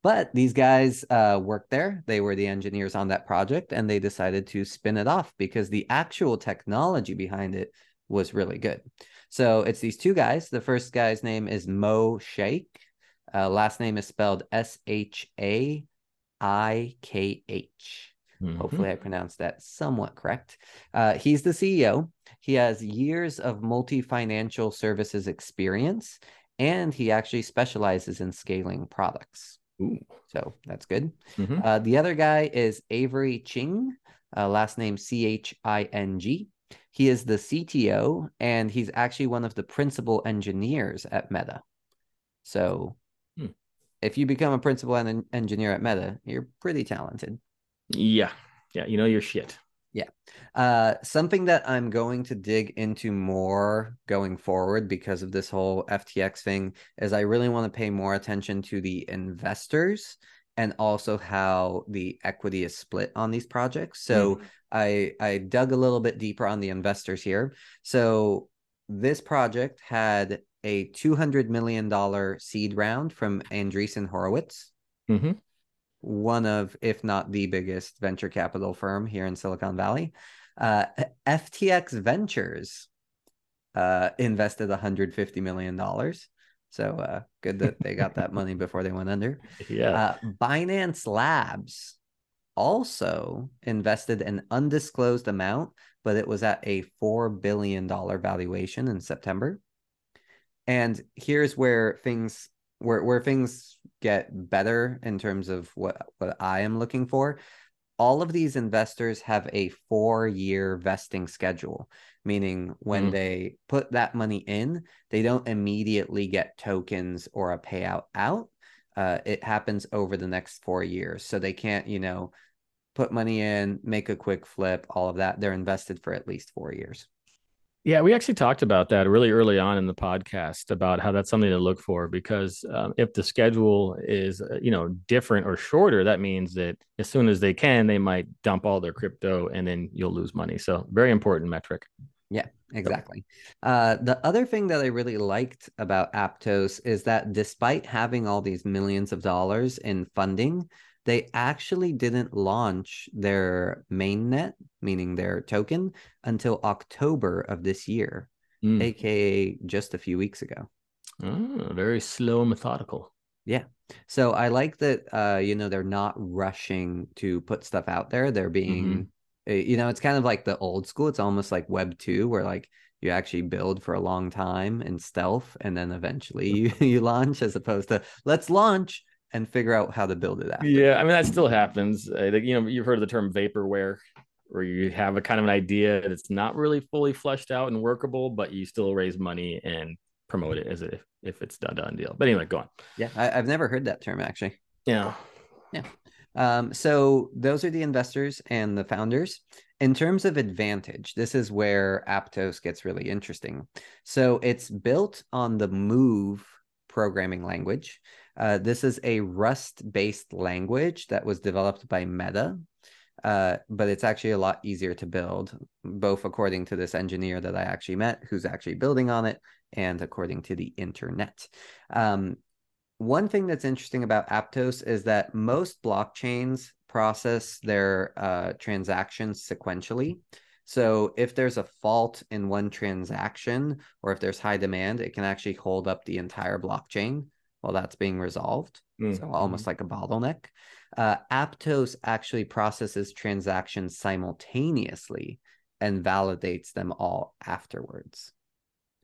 But these guys uh, worked there. They were the engineers on that project, and they decided to spin it off because the actual technology behind it was really good. So it's these two guys. The first guy's name is Mo Shaikh. Uh, last name is spelled S H A I K H. Mhm. Hopefully, I pronounced that somewhat correct. Uh, he's the CEO. He has years of multi financial services experience, and he actually specializes in scaling products. Ooh. So that's good. Mhm. Uh, the other guy is Avery Ching, uh, last name C H I N G. He is the CTO and he's actually one of the principal engineers at Meta. So Hmm. if you become a principal en- engineer at Meta, you're pretty talented. Yeah. Yeah. You know your shit. Uh, something that I'm going to dig into more going forward because of this whole FTX thing is I really want to pay more attention to the investors and also how the equity is split on these projects. So I I dug a little bit deeper on the investors here. So this project had a 200 million dollar seed round from Andreessen Horowitz Mhm. One of, if not the biggest venture capital firm here in Silicon Valley. Uh, FTX Ventures uh, invested $150 million. So uh, good that they got that money <laughs> before they went under. Yeah. Uh, Binance Labs also invested an undisclosed amount, but it was at a $4 billion valuation in September. And here's where things where where things get better in terms of what what I am looking for. All of these investors have a four year vesting schedule, meaning when Mm. they put that money in, they don't immediately get tokens or a payout out. Uh, it happens over the next four years. So they can't, you know, put money in, make a quick flip, all of that. They're invested for at least four years. Yeah, we actually talked about that really early on in the podcast about how that's something to look for because um, if the schedule is uh, you know different or shorter, that means that as soon as they can, they might dump all their crypto and then you'll lose money. So very important metric. Yeah, exactly. Uh, the other thing that I really liked about Aptos is that despite having all these millions of dollars in funding, they actually didn't launch their mainnet, meaning their token, until October of this year, Mm. aka just a few weeks ago. Oh, very slow and methodical. Yeah. So I like that uh you know they're not rushing to put stuff out there. They're being uh, you know it's kind of like the old school. It's almost like web 2 where like you actually build for a long time in stealth and then eventually <laughs> you, you launch as opposed to let's launch and figure out how to build it after. Yeah, I mean that still happens. Uh, you know, you've heard of the term vaporware, where you have a kind of an idea that's not really fully fleshed out and workable, but you still raise money and promote it as if if it's done done deal. But anyway, go on. Yeah, I, I've never heard that term actually. Yeah. Um, so those are the investors and the founders. In terms of advantage, this is where Aptos gets really interesting. So it's built on the Move programming language. Uh, this is a Rust-based language that was developed by Meta, uh, but it's actually a lot easier to build, both according to this engineer that I actually met, who's actually building on it, and according to the internet. Um, one thing that's interesting about Aptos is that most blockchains process their uh, transactions sequentially. So if there's a fault in one transaction or if there's high demand, it can actually hold up the entire blockchain while that's being resolved. Mm. So almost like a bottleneck. Uh, Aptos actually processes transactions simultaneously and validates them all afterwards.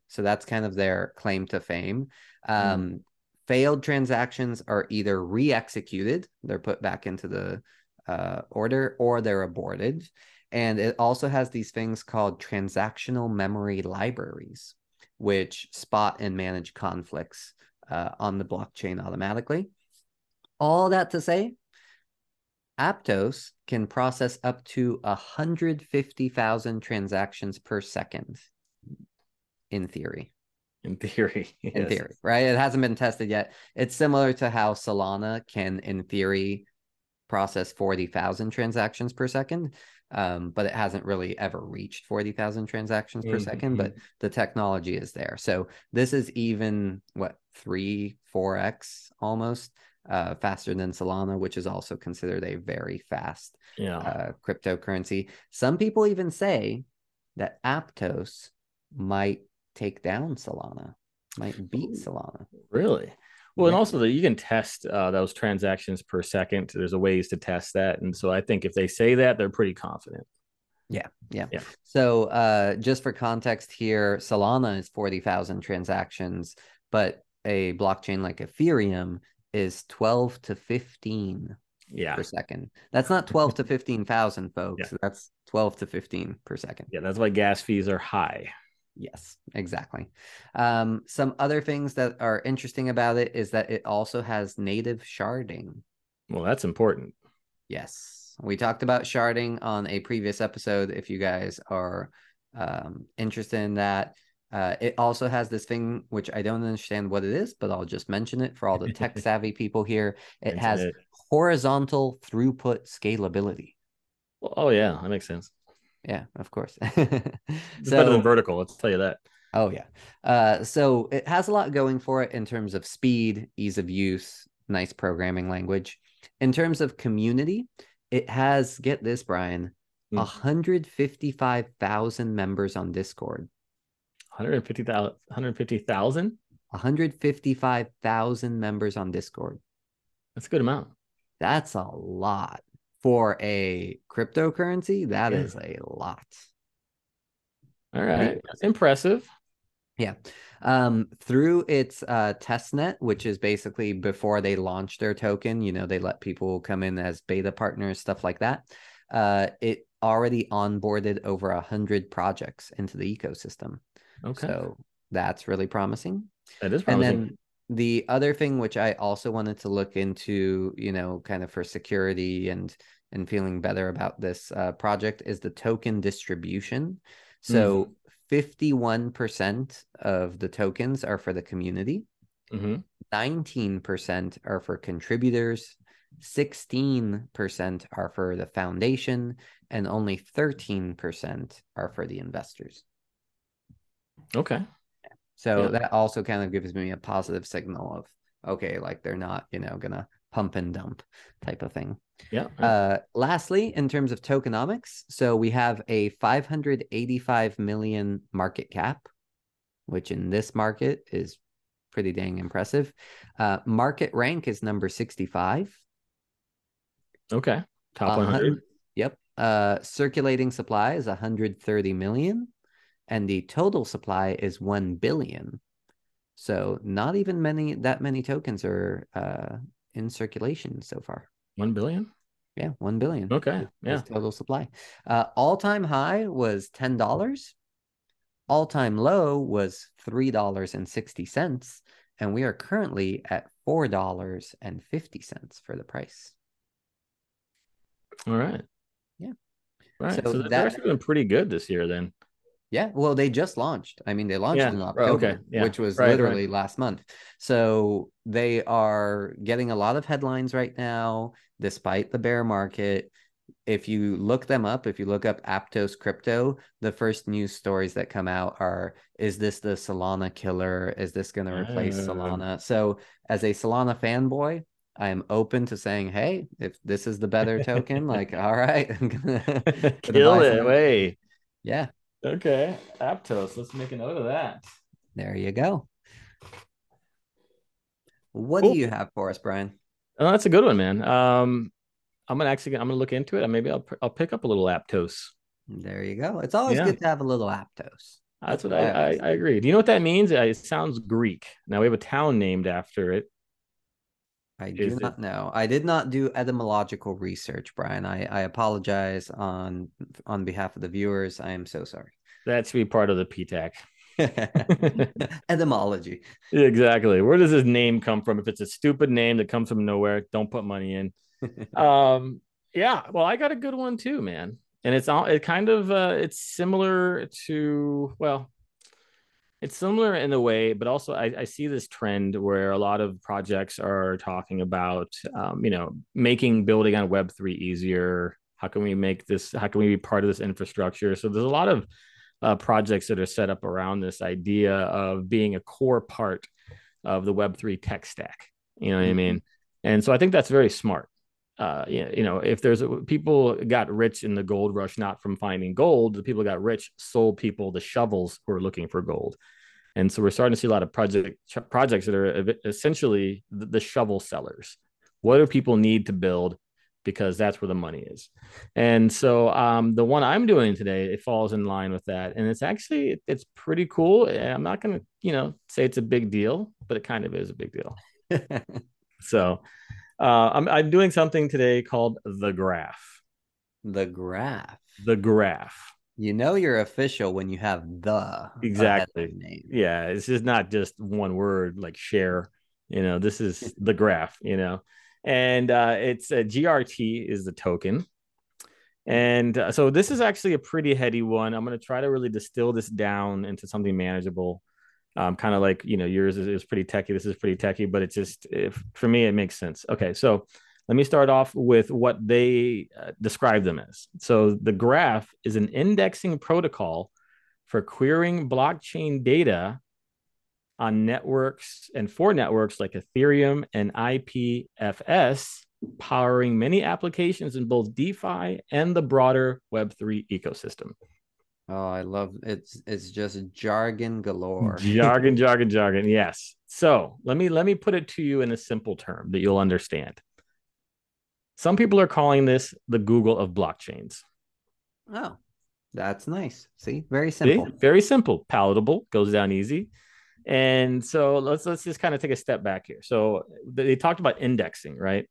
So that's kind of their claim to fame. Um, Failed transactions are either re-executed, they're put back into the uh, order, or they're aborted. And it also has these things called transactional memory libraries, which spot and manage conflicts uh, on the blockchain automatically. All that to say, Aptos can process up to 150,000 transactions per second in theory. In theory. <laughs> In theory, right? It hasn't been tested yet. It's similar to how Solana can, in theory, process 40,000 transactions per second. Um, but it hasn't really ever reached 40,000 transactions per Mhm, second, but the technology is there. So this is even what three, four X almost uh, faster than Solana, which is also considered a very fast Yeah. uh, cryptocurrency. Some people even say that Aptos might take down Solana, might beat Solana. Really? Well, and also that you can test uh, those transactions per second. There's a ways to test that, and so I think if they say that, they're pretty confident. Yeah, yeah. Yeah. So uh, just for context here, Solana is 40,000 transactions, but a blockchain like Ethereum is 12 to 15 Yeah. per second. That's not 12 to 15,000, folks. <laughs> Yeah. That's 12 to 15 per second. Yeah. That's why gas fees are high. Yes, exactly. Um, some other things that are interesting about it is that it also has native sharding. Well, that's important. Yes, we talked about sharding on a previous episode. If you guys are um, interested in that, uh, it also has this thing which I don't understand what it is, but I'll just mention it for all the tech <laughs> savvy people here. It has it. horizontal throughput scalability. Well, oh yeah, that makes sense. Yeah, of course. <laughs> It's better than vertical. Let's tell you that. Oh yeah. Uh, so it has a lot going for it in terms of speed, ease of use, nice programming language. In terms of community, it has get this, Brian, Hmm. 155,000 members on Discord. 150,000. 150,000? 155,000 members on Discord. That's a good amount. That's a lot for a cryptocurrency. That Yeah. is a lot. All right. That's impressive. Yeah. Um, through its uh, testnet, which is basically before they launch their token, you know, they let people come in as beta partners, stuff like that. Uh, it already onboarded over a hundred projects into the ecosystem. Okay. So that's really promising. that is And promising. then the other thing which I also wanted to look into, you know, kind of for security and and feeling better about this uh, project is the token distribution. So 51% of the tokens are for the community, Mhm. 19% are for contributors, 16% are for the foundation, and only 13% are for the investors. Okay. So Yeah. that also kind of gives me a positive signal of okay, like they're not, you know, gonna pump and dump type of thing. Yeah. Uh, lastly, in terms of tokenomics, so we have a 585 million market cap, which in this market is pretty dang impressive. Uh, market rank is number 65. okay. Top A hun- 100. Yep. Uh, circulating supply is 130 million, and the total supply is 1 billion. So not even many that many tokens are uh, in circulation so far. 1 billion. Yeah, 1 billion. Okay. Yeah. total supply. Uh, all time high was ten dollars. All time low was three dollars and sixty cents, and we are currently at four dollars and fifty cents for the price. All right. Yeah. Right. So So, that's that- been pretty good this year then. Yeah, well, they just launched. I mean, they launched Yeah, in oh, right, October, okay, yeah, which was right, right. literally last month. So they are getting a lot of headlines right now, despite the bear market. If you look them up, if you look up Aptos Crypto, the first news stories that come out are Is this the Solana killer? Is this going to replace Oh. Solana? So, as a Solana fanboy, I am open to saying, hey, if this is the better token, like, <laughs> all right, I'm gonna, <laughs> Kill it. Way. Yeah, Okay. Aptos. Let's make a note of that. There you go. What Cool. do you have for us, Brian? Oh, that's a good one, man. Um, I'm gonna actually I'm gonna look into it and maybe I'll I'll pick up a little Aptos. There you go. It's always Yeah. good to have a little Aptos. That's what what I, I I, agree. Do you know what that means? Uh, It sounds Greek. Now we have a town named after it. I do it- not know. I did not do etymological research, Brian. I, I apologize on on behalf of the viewers. I am so sorry. That should be part of the PTAC. <laughs> Etymology. Exactly. Where does this name come from? If it's a stupid name that comes from nowhere, don't put money in. <laughs> um, yeah. Well, I got a good one too, man. And it's all it kind of uh, it's similar to well, it's similar in a way, but also I, I see this trend where a lot of projects are talking about um, you know making building on Web three easier. How can we make this? How can we be part of this infrastructure? So there's a lot of uh, projects that are set up around this idea of being a core part of the Web3 tech stack. You know what I Mhm. mean? And so I think that's very smart. Uh, you you know, if there's a, people got rich in the gold rush, not from finding gold, the people got rich sold people the shovels who are looking for gold. And so we're starting to see a lot of project projects that are essentially the, the shovel sellers. What do people need to build? Because that's where the money is. And so um, the one I'm doing today, it falls in line with that, and it's actually it's pretty cool. I'm not going to you know say it's a big deal, but it kind of is a big deal. <laughs> So uh, I'm, I'm doing something today called the graph. The graph. The graph. You know you're official when you have the exactly name. Yeah, it's just not just one word like share. You know, this is <laughs> the graph. You know, and uh, it's a GRT is the token. And uh, so this is actually a pretty heady one. I'm going to try to really distill this down into something manageable. Um, kind of like you know yours is, is pretty techy. This is pretty techy, but it's just if, for me it makes sense. Okay, so let me start off with what they uh, describe them as. So the graph is an indexing protocol for querying blockchain data on networks and for networks like Ethereum and IPFS, powering many applications in both DeFi and the broader Web3 ecosystem. Oh, I love it's it's just jargon galore. <laughs> jargon, jargon, jargon. Yes. So let me let me put it to you in a simple term that you'll understand. Some people are calling this the Google of blockchains. Oh, that's nice. See, very simple. See? Very simple, palatable, goes down easy. And so let's let's just kind of take a step back here. So they talked about indexing, right?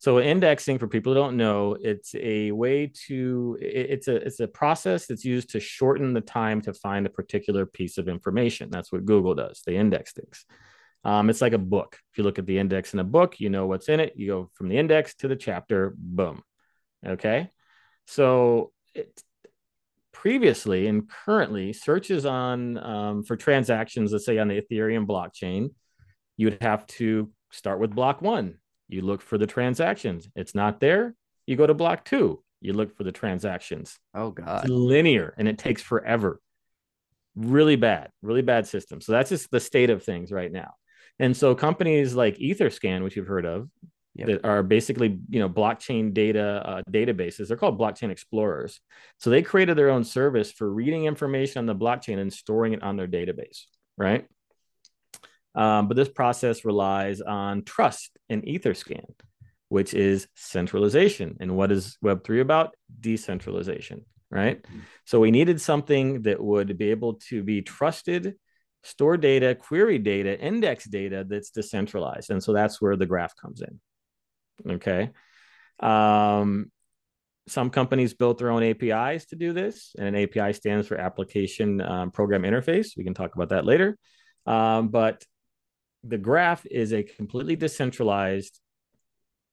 So indexing, for people who don't know, it's a way to it's a it's a process that's used to shorten the time to find a particular piece of information. That's what Google does. They index things. Um, it's like a book. If you look at the index in a book, you know what's in it. You go from the index to the chapter, boom. Okay. So it, previously and currently, searches on um, for transactions, let's say on the Ethereum blockchain, you'd have to start with block one. You look for the transactions. It's not there. You go to block two. You look for the transactions. Oh God. It's linear and it takes forever. Really bad, really bad system. So that's just the state of things right now. And so companies like Etherscan, which you've heard of, yep. that are basically you know blockchain data uh, databases. They're called blockchain explorers. So they created their own service for reading information on the blockchain and storing it on their database, right? Um, but this process relies on trust in Etherscan, which is centralization. And what is Web3 about? Decentralization, right? Mm-hmm. So we needed something that would be able to be trusted store data, query data, index data that's decentralized. And so that's where the graph comes in. Okay. Um, some companies built their own APIs to do this, and an API stands for Application um, Program Interface. We can talk about that later. Um, but the graph is a completely decentralized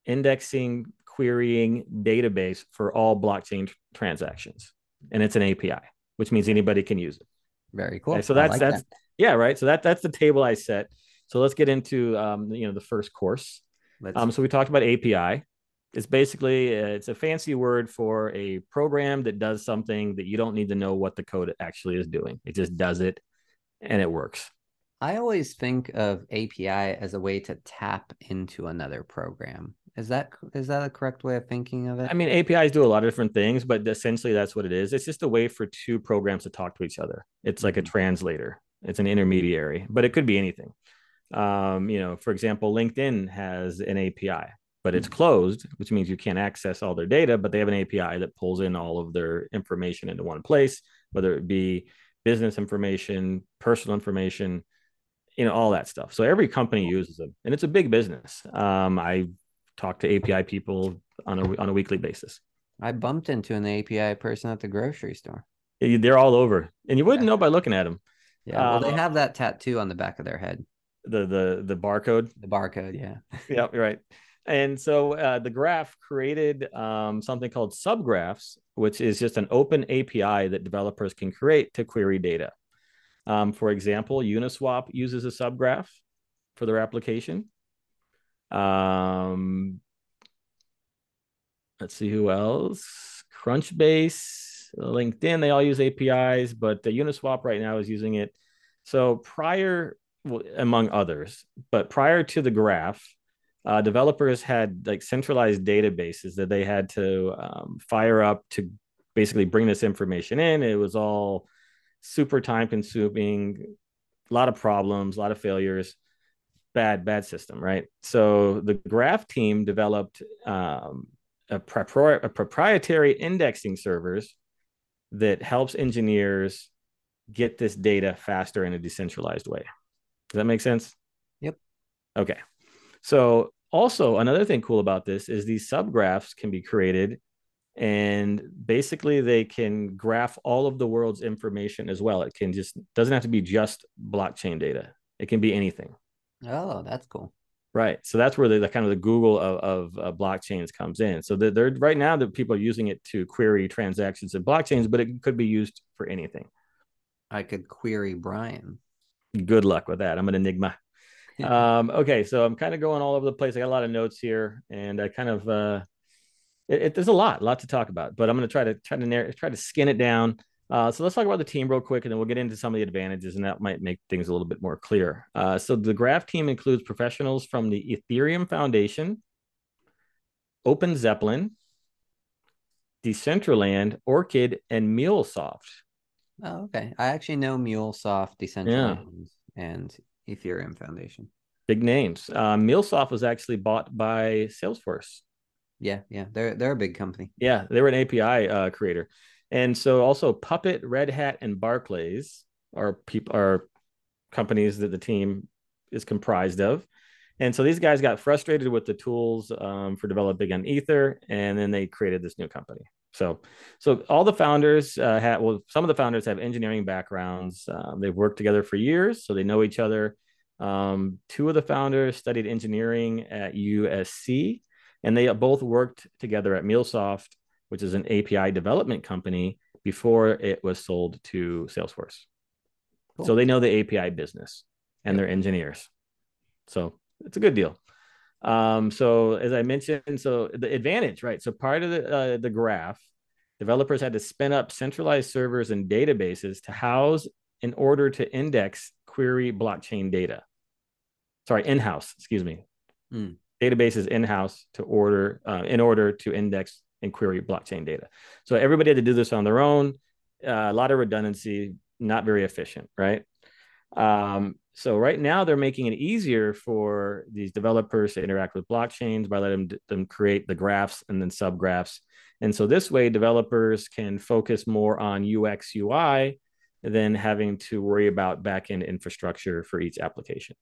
indexing, querying database for all blockchain transactions, and it's an API, which means anybody can use it. Very cool. Okay, so that's like that's that. Yeah, right. So that that's the table I set. So let's get into um, you know the first course. Um, so we talked about API. It's basically uh, it's a fancy word for a program that does something that you don't need to know what the code actually is doing. It just does it, and it works. I always think of API as a way to tap into another program. Is that is that a correct way of thinking of it? I mean, APIs do a lot of different things, but essentially that's what it is. It's just a way for two programs to talk to each other. It's like a mm-hmm. translator. It's an intermediary, but it could be anything. Um, you know, for example, LinkedIn has an API, but it's closed, which means you can't access all their data, but they have an API that pulls in all of their information into one place, whether it be business information, personal information, you know, all that stuff. So every company uses them and it's a big business. Um, I talk to API people on a, on a weekly basis. I bumped into an API person at the grocery store. They're all over and you wouldn't know by looking at them. Yeah, well, they um, have that tattoo on the back of their head. The the the barcode. The barcode, yeah. <laughs> yeah, right. And so uh, the graph created um, something called subgraphs, which is just an open API that developers can create to query data. Um, for example, Uniswap uses a subgraph for their application. Um, let's see who else. Crunchbase LinkedIn, they all use APIs, but the Uniswap right now is using it. So prior, well, among others, but prior to the graph, uh, developers had like centralized databases that they had to um, fire up to basically bring this information in. It was all super time consuming, a lot of problems, a lot of failures, bad, bad system, right? So the graph team developed um, a, a proprietary indexing servers that helps engineers get this data faster in a decentralized way. Does that make sense? Yep. Okay. So also, another thing cool about this is these subgraphs can be created and basically they can graph all of the world's information as well. It can just doesn't have to be just blockchain data. It can be anything. Oh, that's cool. Right. So that's where the, the kind of the Google of, of uh, blockchains comes in. So they're, they're right now that people are using it to query transactions in blockchains, but it could be used for anything. I could query Brian. Good luck with that. I'm an enigma. <laughs> um, okay, so I'm kind of going all over the place. I got a lot of notes here, and I kind of uh, it, it, there's a lot, a lot to talk about. But I'm going to try to try to narr- try to skin it down. Uh, so let's talk about the team real quick, and then we'll get into some of the advantages, and that might make things a little bit more clear. Uh, so the Graph team includes professionals from the Ethereum Foundation, Open Zeppelin, Decentraland, Orchid, and MuleSoft. Oh, okay. I actually know MuleSoft, Decentraland, yeah. and Ethereum Foundation. Big names. Uh, MuleSoft was actually bought by Salesforce. Yeah, yeah, they're they're a big company. Yeah, they were an API uh, creator. And so also Puppet, Red Hat, and Barclays are people are companies that the team is comprised of. And so these guys got frustrated with the tools um, for developing on Ether, and then they created this new company. So, so all the founders uh, had well, some of the founders have engineering backgrounds. Um, they've worked together for years, so they know each other. Um, two of the founders studied engineering at USC, and they both worked together at MuleSoft which is an API development company before it was sold to Salesforce. Cool. So they know the API business and they're engineers. So it's a good deal. Um, so as I mentioned, so the advantage, right? So part of the uh, the graph, developers had to spin up centralized servers and databases to house in order to index query blockchain data. Sorry, in-house, excuse me. Mm. Databases in-house to order uh, in order to index and query blockchain data. So everybody had to do this on their own. Uh, a lot of redundancy, not very efficient, right? Um, so right now they're making it easier for these developers to interact with blockchains by letting them create the graphs and then subgraphs. And so this way, developers can focus more on UX UI than having to worry about backend infrastructure for each application.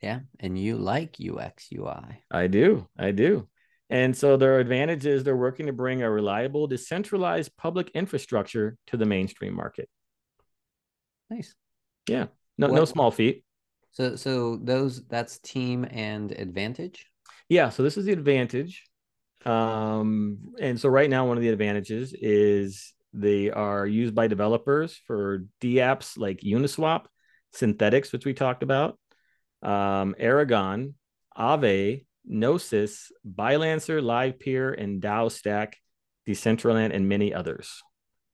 Yeah, and you like UX UI. I do. I do. And so their advantage is they're working to bring a reliable, decentralized public infrastructure to the mainstream market. Nice. Yeah. No, what, no small feat. So so those that's team and advantage? Yeah. So this is the advantage. Um, and so right now, one of the advantages is they are used by developers for DApps like Uniswap, Synthetix, which we talked about, um, Aragon, Aave, Gnosis, Balancer, Livepeer, and DAO Stack, Decentraland, and many others.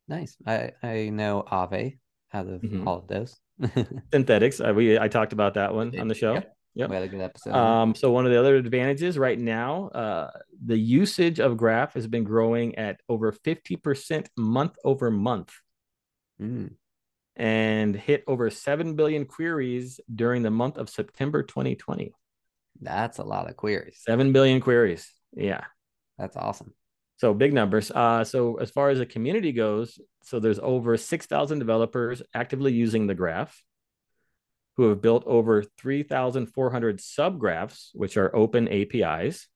Nice. I I know Aave out of mm-hmm. all of those. <laughs> Synthetix. I, we I talked about that one on the show. Yep. Yep. We had a good episode. Um, so one of the other advantages right now, uh, the usage of Graph has been growing at over 50% month over month. Mm. And hit over 7 billion queries during the month of September 2020. That's a lot of queries. 7 billion queries. Yeah. That's awesome. So big numbers. Uh, so as far as the community goes, so there's over 6,000 developers actively using the graph who have built over 3,400 subgraphs, which are open APIs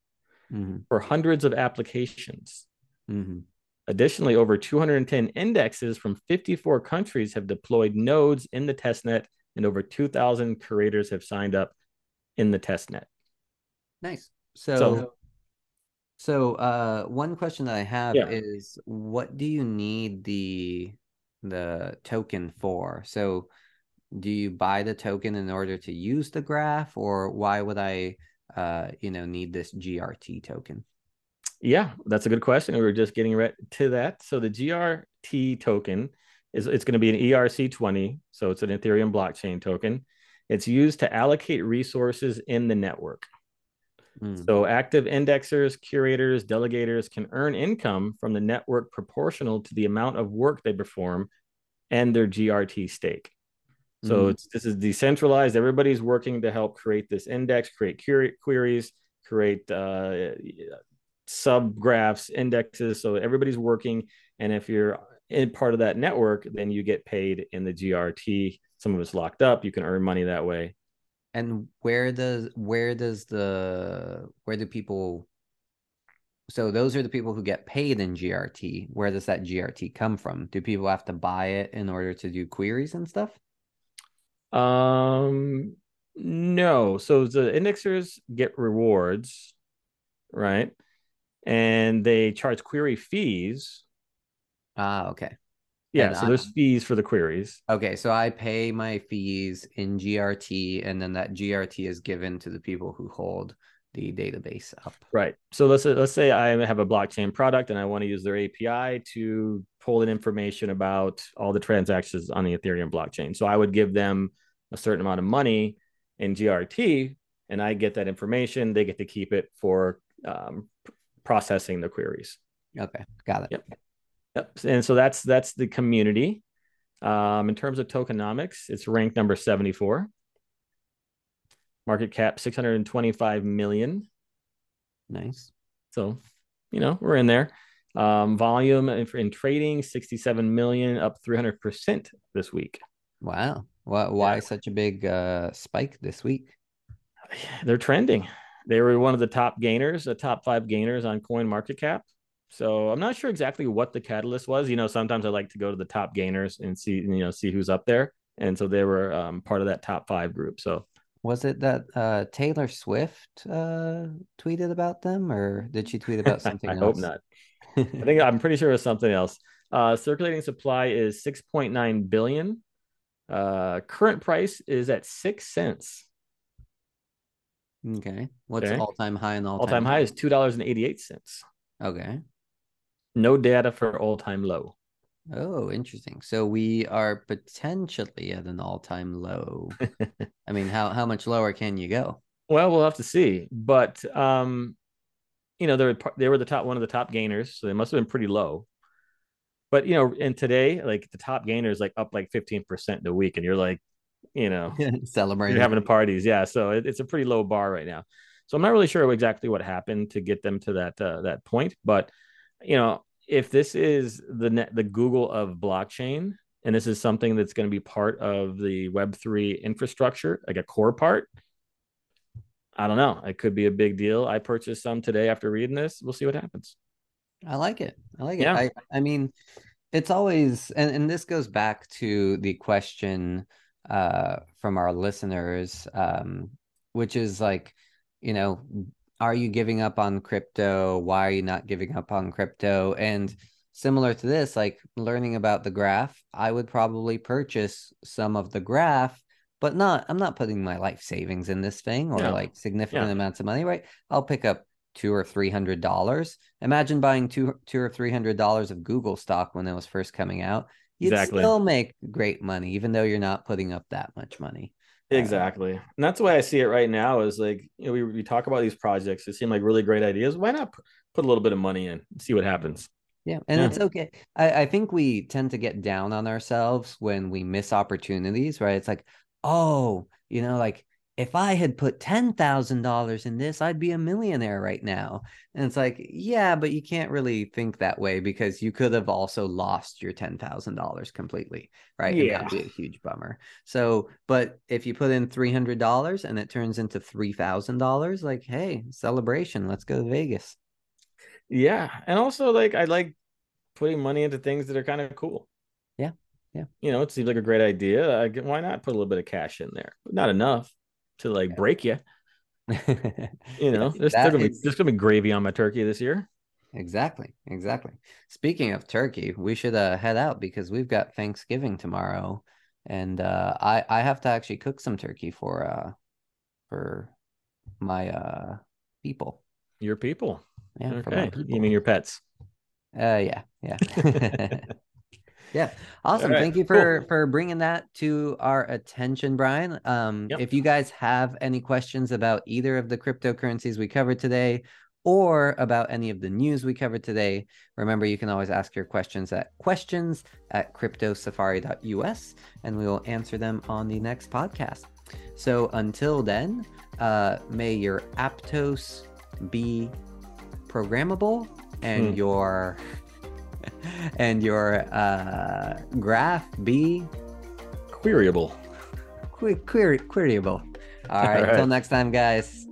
mm-hmm. for hundreds of applications. Mm-hmm. Additionally, over 210 indexes from 54 countries have deployed nodes in the testnet, and over 2,000 curators have signed up in the test net. Nice. So, so, so uh, one question that I have yeah. is, what do you need the the token for? So, do you buy the token in order to use the graph, or why would I, uh, you know, need this GRT token? Yeah, that's a good question. We were just getting right to that. So the GRT token is it's going to be an ERC20, so it's an Ethereum blockchain token. It's used to allocate resources in the network. Mm. So active indexers, curators, delegators can earn income from the network proportional to the amount of work they perform and their GRT stake. So mm. it's this is decentralized. Everybody's working to help create this index, create queries, create uh, subgraphs, indexes. So everybody's working, and if you're in part of that network, then you get paid in the GRT some of it's locked up. You can earn money that way. And where does where does the where do people so those are the people who get paid in GRT. Where does that GRT come from? Do people have to buy it in order to do queries and stuff? Um no. So the indexers get rewards, right? And they charge query fees. Ah, okay. Yeah, And so there's fees for the queries. Okay, so I pay my fees in GRT, and then that GRT is given to the people who hold the database up. Right. So let's let's say I have a blockchain product and I want to use their API to pull in information about all the transactions on the Ethereum blockchain. So I would give them a certain amount of money in GRT, and I get that information. They get to keep it for um, processing the queries. Okay, got it. Yep. Yep. And so that's that's the community. Um, in terms of tokenomics, it's ranked number 74. Market cap 625 million. Nice. So, you know, we're in there. Um, volume in, in trading 67 million, up 300% this week. Wow. Why, why such a big uh, spike this week? <sighs> They're trending. They were one of the top gainers, the top five gainers on CoinMarketCap. So I'm not sure exactly what the catalyst was. You know, sometimes I like to go to the top gainers and see, you know, see who's up there. And so they were um, part of that top five group. So Was it that uh, Taylor Swift uh, tweeted about them, or did she tweet about <laughs> something I else? hope not. I think <laughs> I'm pretty sure it was something else. Uh, circulating supply is 6.9 billion. Uh, current price is at six cents. Okay. What's Okay. all time high and all time high is two dollars and eighty eight cents. Okay. No data for all time low. Oh, interesting. So we are potentially at an all time low. <laughs> I mean, how how much lower can you go? Well, we'll have to see. But um, you know, they're they were the top one of the top gainers, so they must have been pretty low. But you know, and today, like the top gainer is like up like fifteen percent in a week, and you're like, you know, <laughs> Celebrating. you're having parties, yeah. So it, it's a pretty low bar right now. So I'm not really sure exactly what happened to get them to that uh, that point, but you know, if this is the net, the Google of blockchain, and this is something that's going to be part of the Web three infrastructure, like a core part. I don't know. It could be a big deal. I purchased some today after reading this. We'll see what happens. I like it. I like Yeah. it. I I mean, it's always and, and this goes back to the question uh from our listeners, um, which is like, you know, are you giving up on crypto? Why are you not giving up on crypto? And similar to this, like learning about the graph, I would probably purchase some of the graph, but not I'm not putting my life savings in this thing or like significant Yeah. amounts of money, right? I'll pick up two or three hundred dollars. Imagine buying two two or three hundred dollars of Google stock when it was first coming out. You'd Exactly. still make great money, even though you're not putting up that much money. Uh, Exactly. And that's the way I see it right now is like, you know, we, we talk about these projects. They seem like really great ideas. Why not put a little bit of money in and see what happens? Yeah, and Yeah. it's okay. I, I think we tend to get down on ourselves when we miss opportunities, right? It's like, oh, you know, like if I had put ten thousand dollars in this, I'd be a millionaire right now. And it's like, yeah, but you can't really think that way because you could have also lost your ten thousand dollars completely, right? And Yeah. that'd be a huge bummer. So, but if you put in three hundred dollars and it turns into three thousand dollars, like, hey, celebration, let's go to Vegas. Yeah. And also like I like putting money into things that are kind of cool. Yeah. Yeah. You know, it seems like a great idea. I, why not put a little bit of cash in there? Not enough to like Yeah. break you. <laughs> You know, there's still gonna be is- there's gonna be gravy on my turkey this year. Exactly, exactly. Speaking of turkey, we should uh, head out because we've got Thanksgiving tomorrow, and uh, I I have to actually cook some turkey for uh for my uh people. Your people. Yeah, Okay. people. You mean your pets? Uh, yeah, yeah, <laughs> <laughs> yeah. Awesome. Right, Thank you cool. for for bringing that to our attention, Brian. Um, Yep. if you guys have any questions about either of the cryptocurrencies we covered today, or about any of the news we covered today, remember you can always ask your questions at questions at cryptosafari.us, and we will answer them on the next podcast. So until then, uh, may your Aptos be programmable and Hmm. your <laughs> and your uh, graph be queryable. Que- query- queryable. All right. <laughs> Until next time, guys.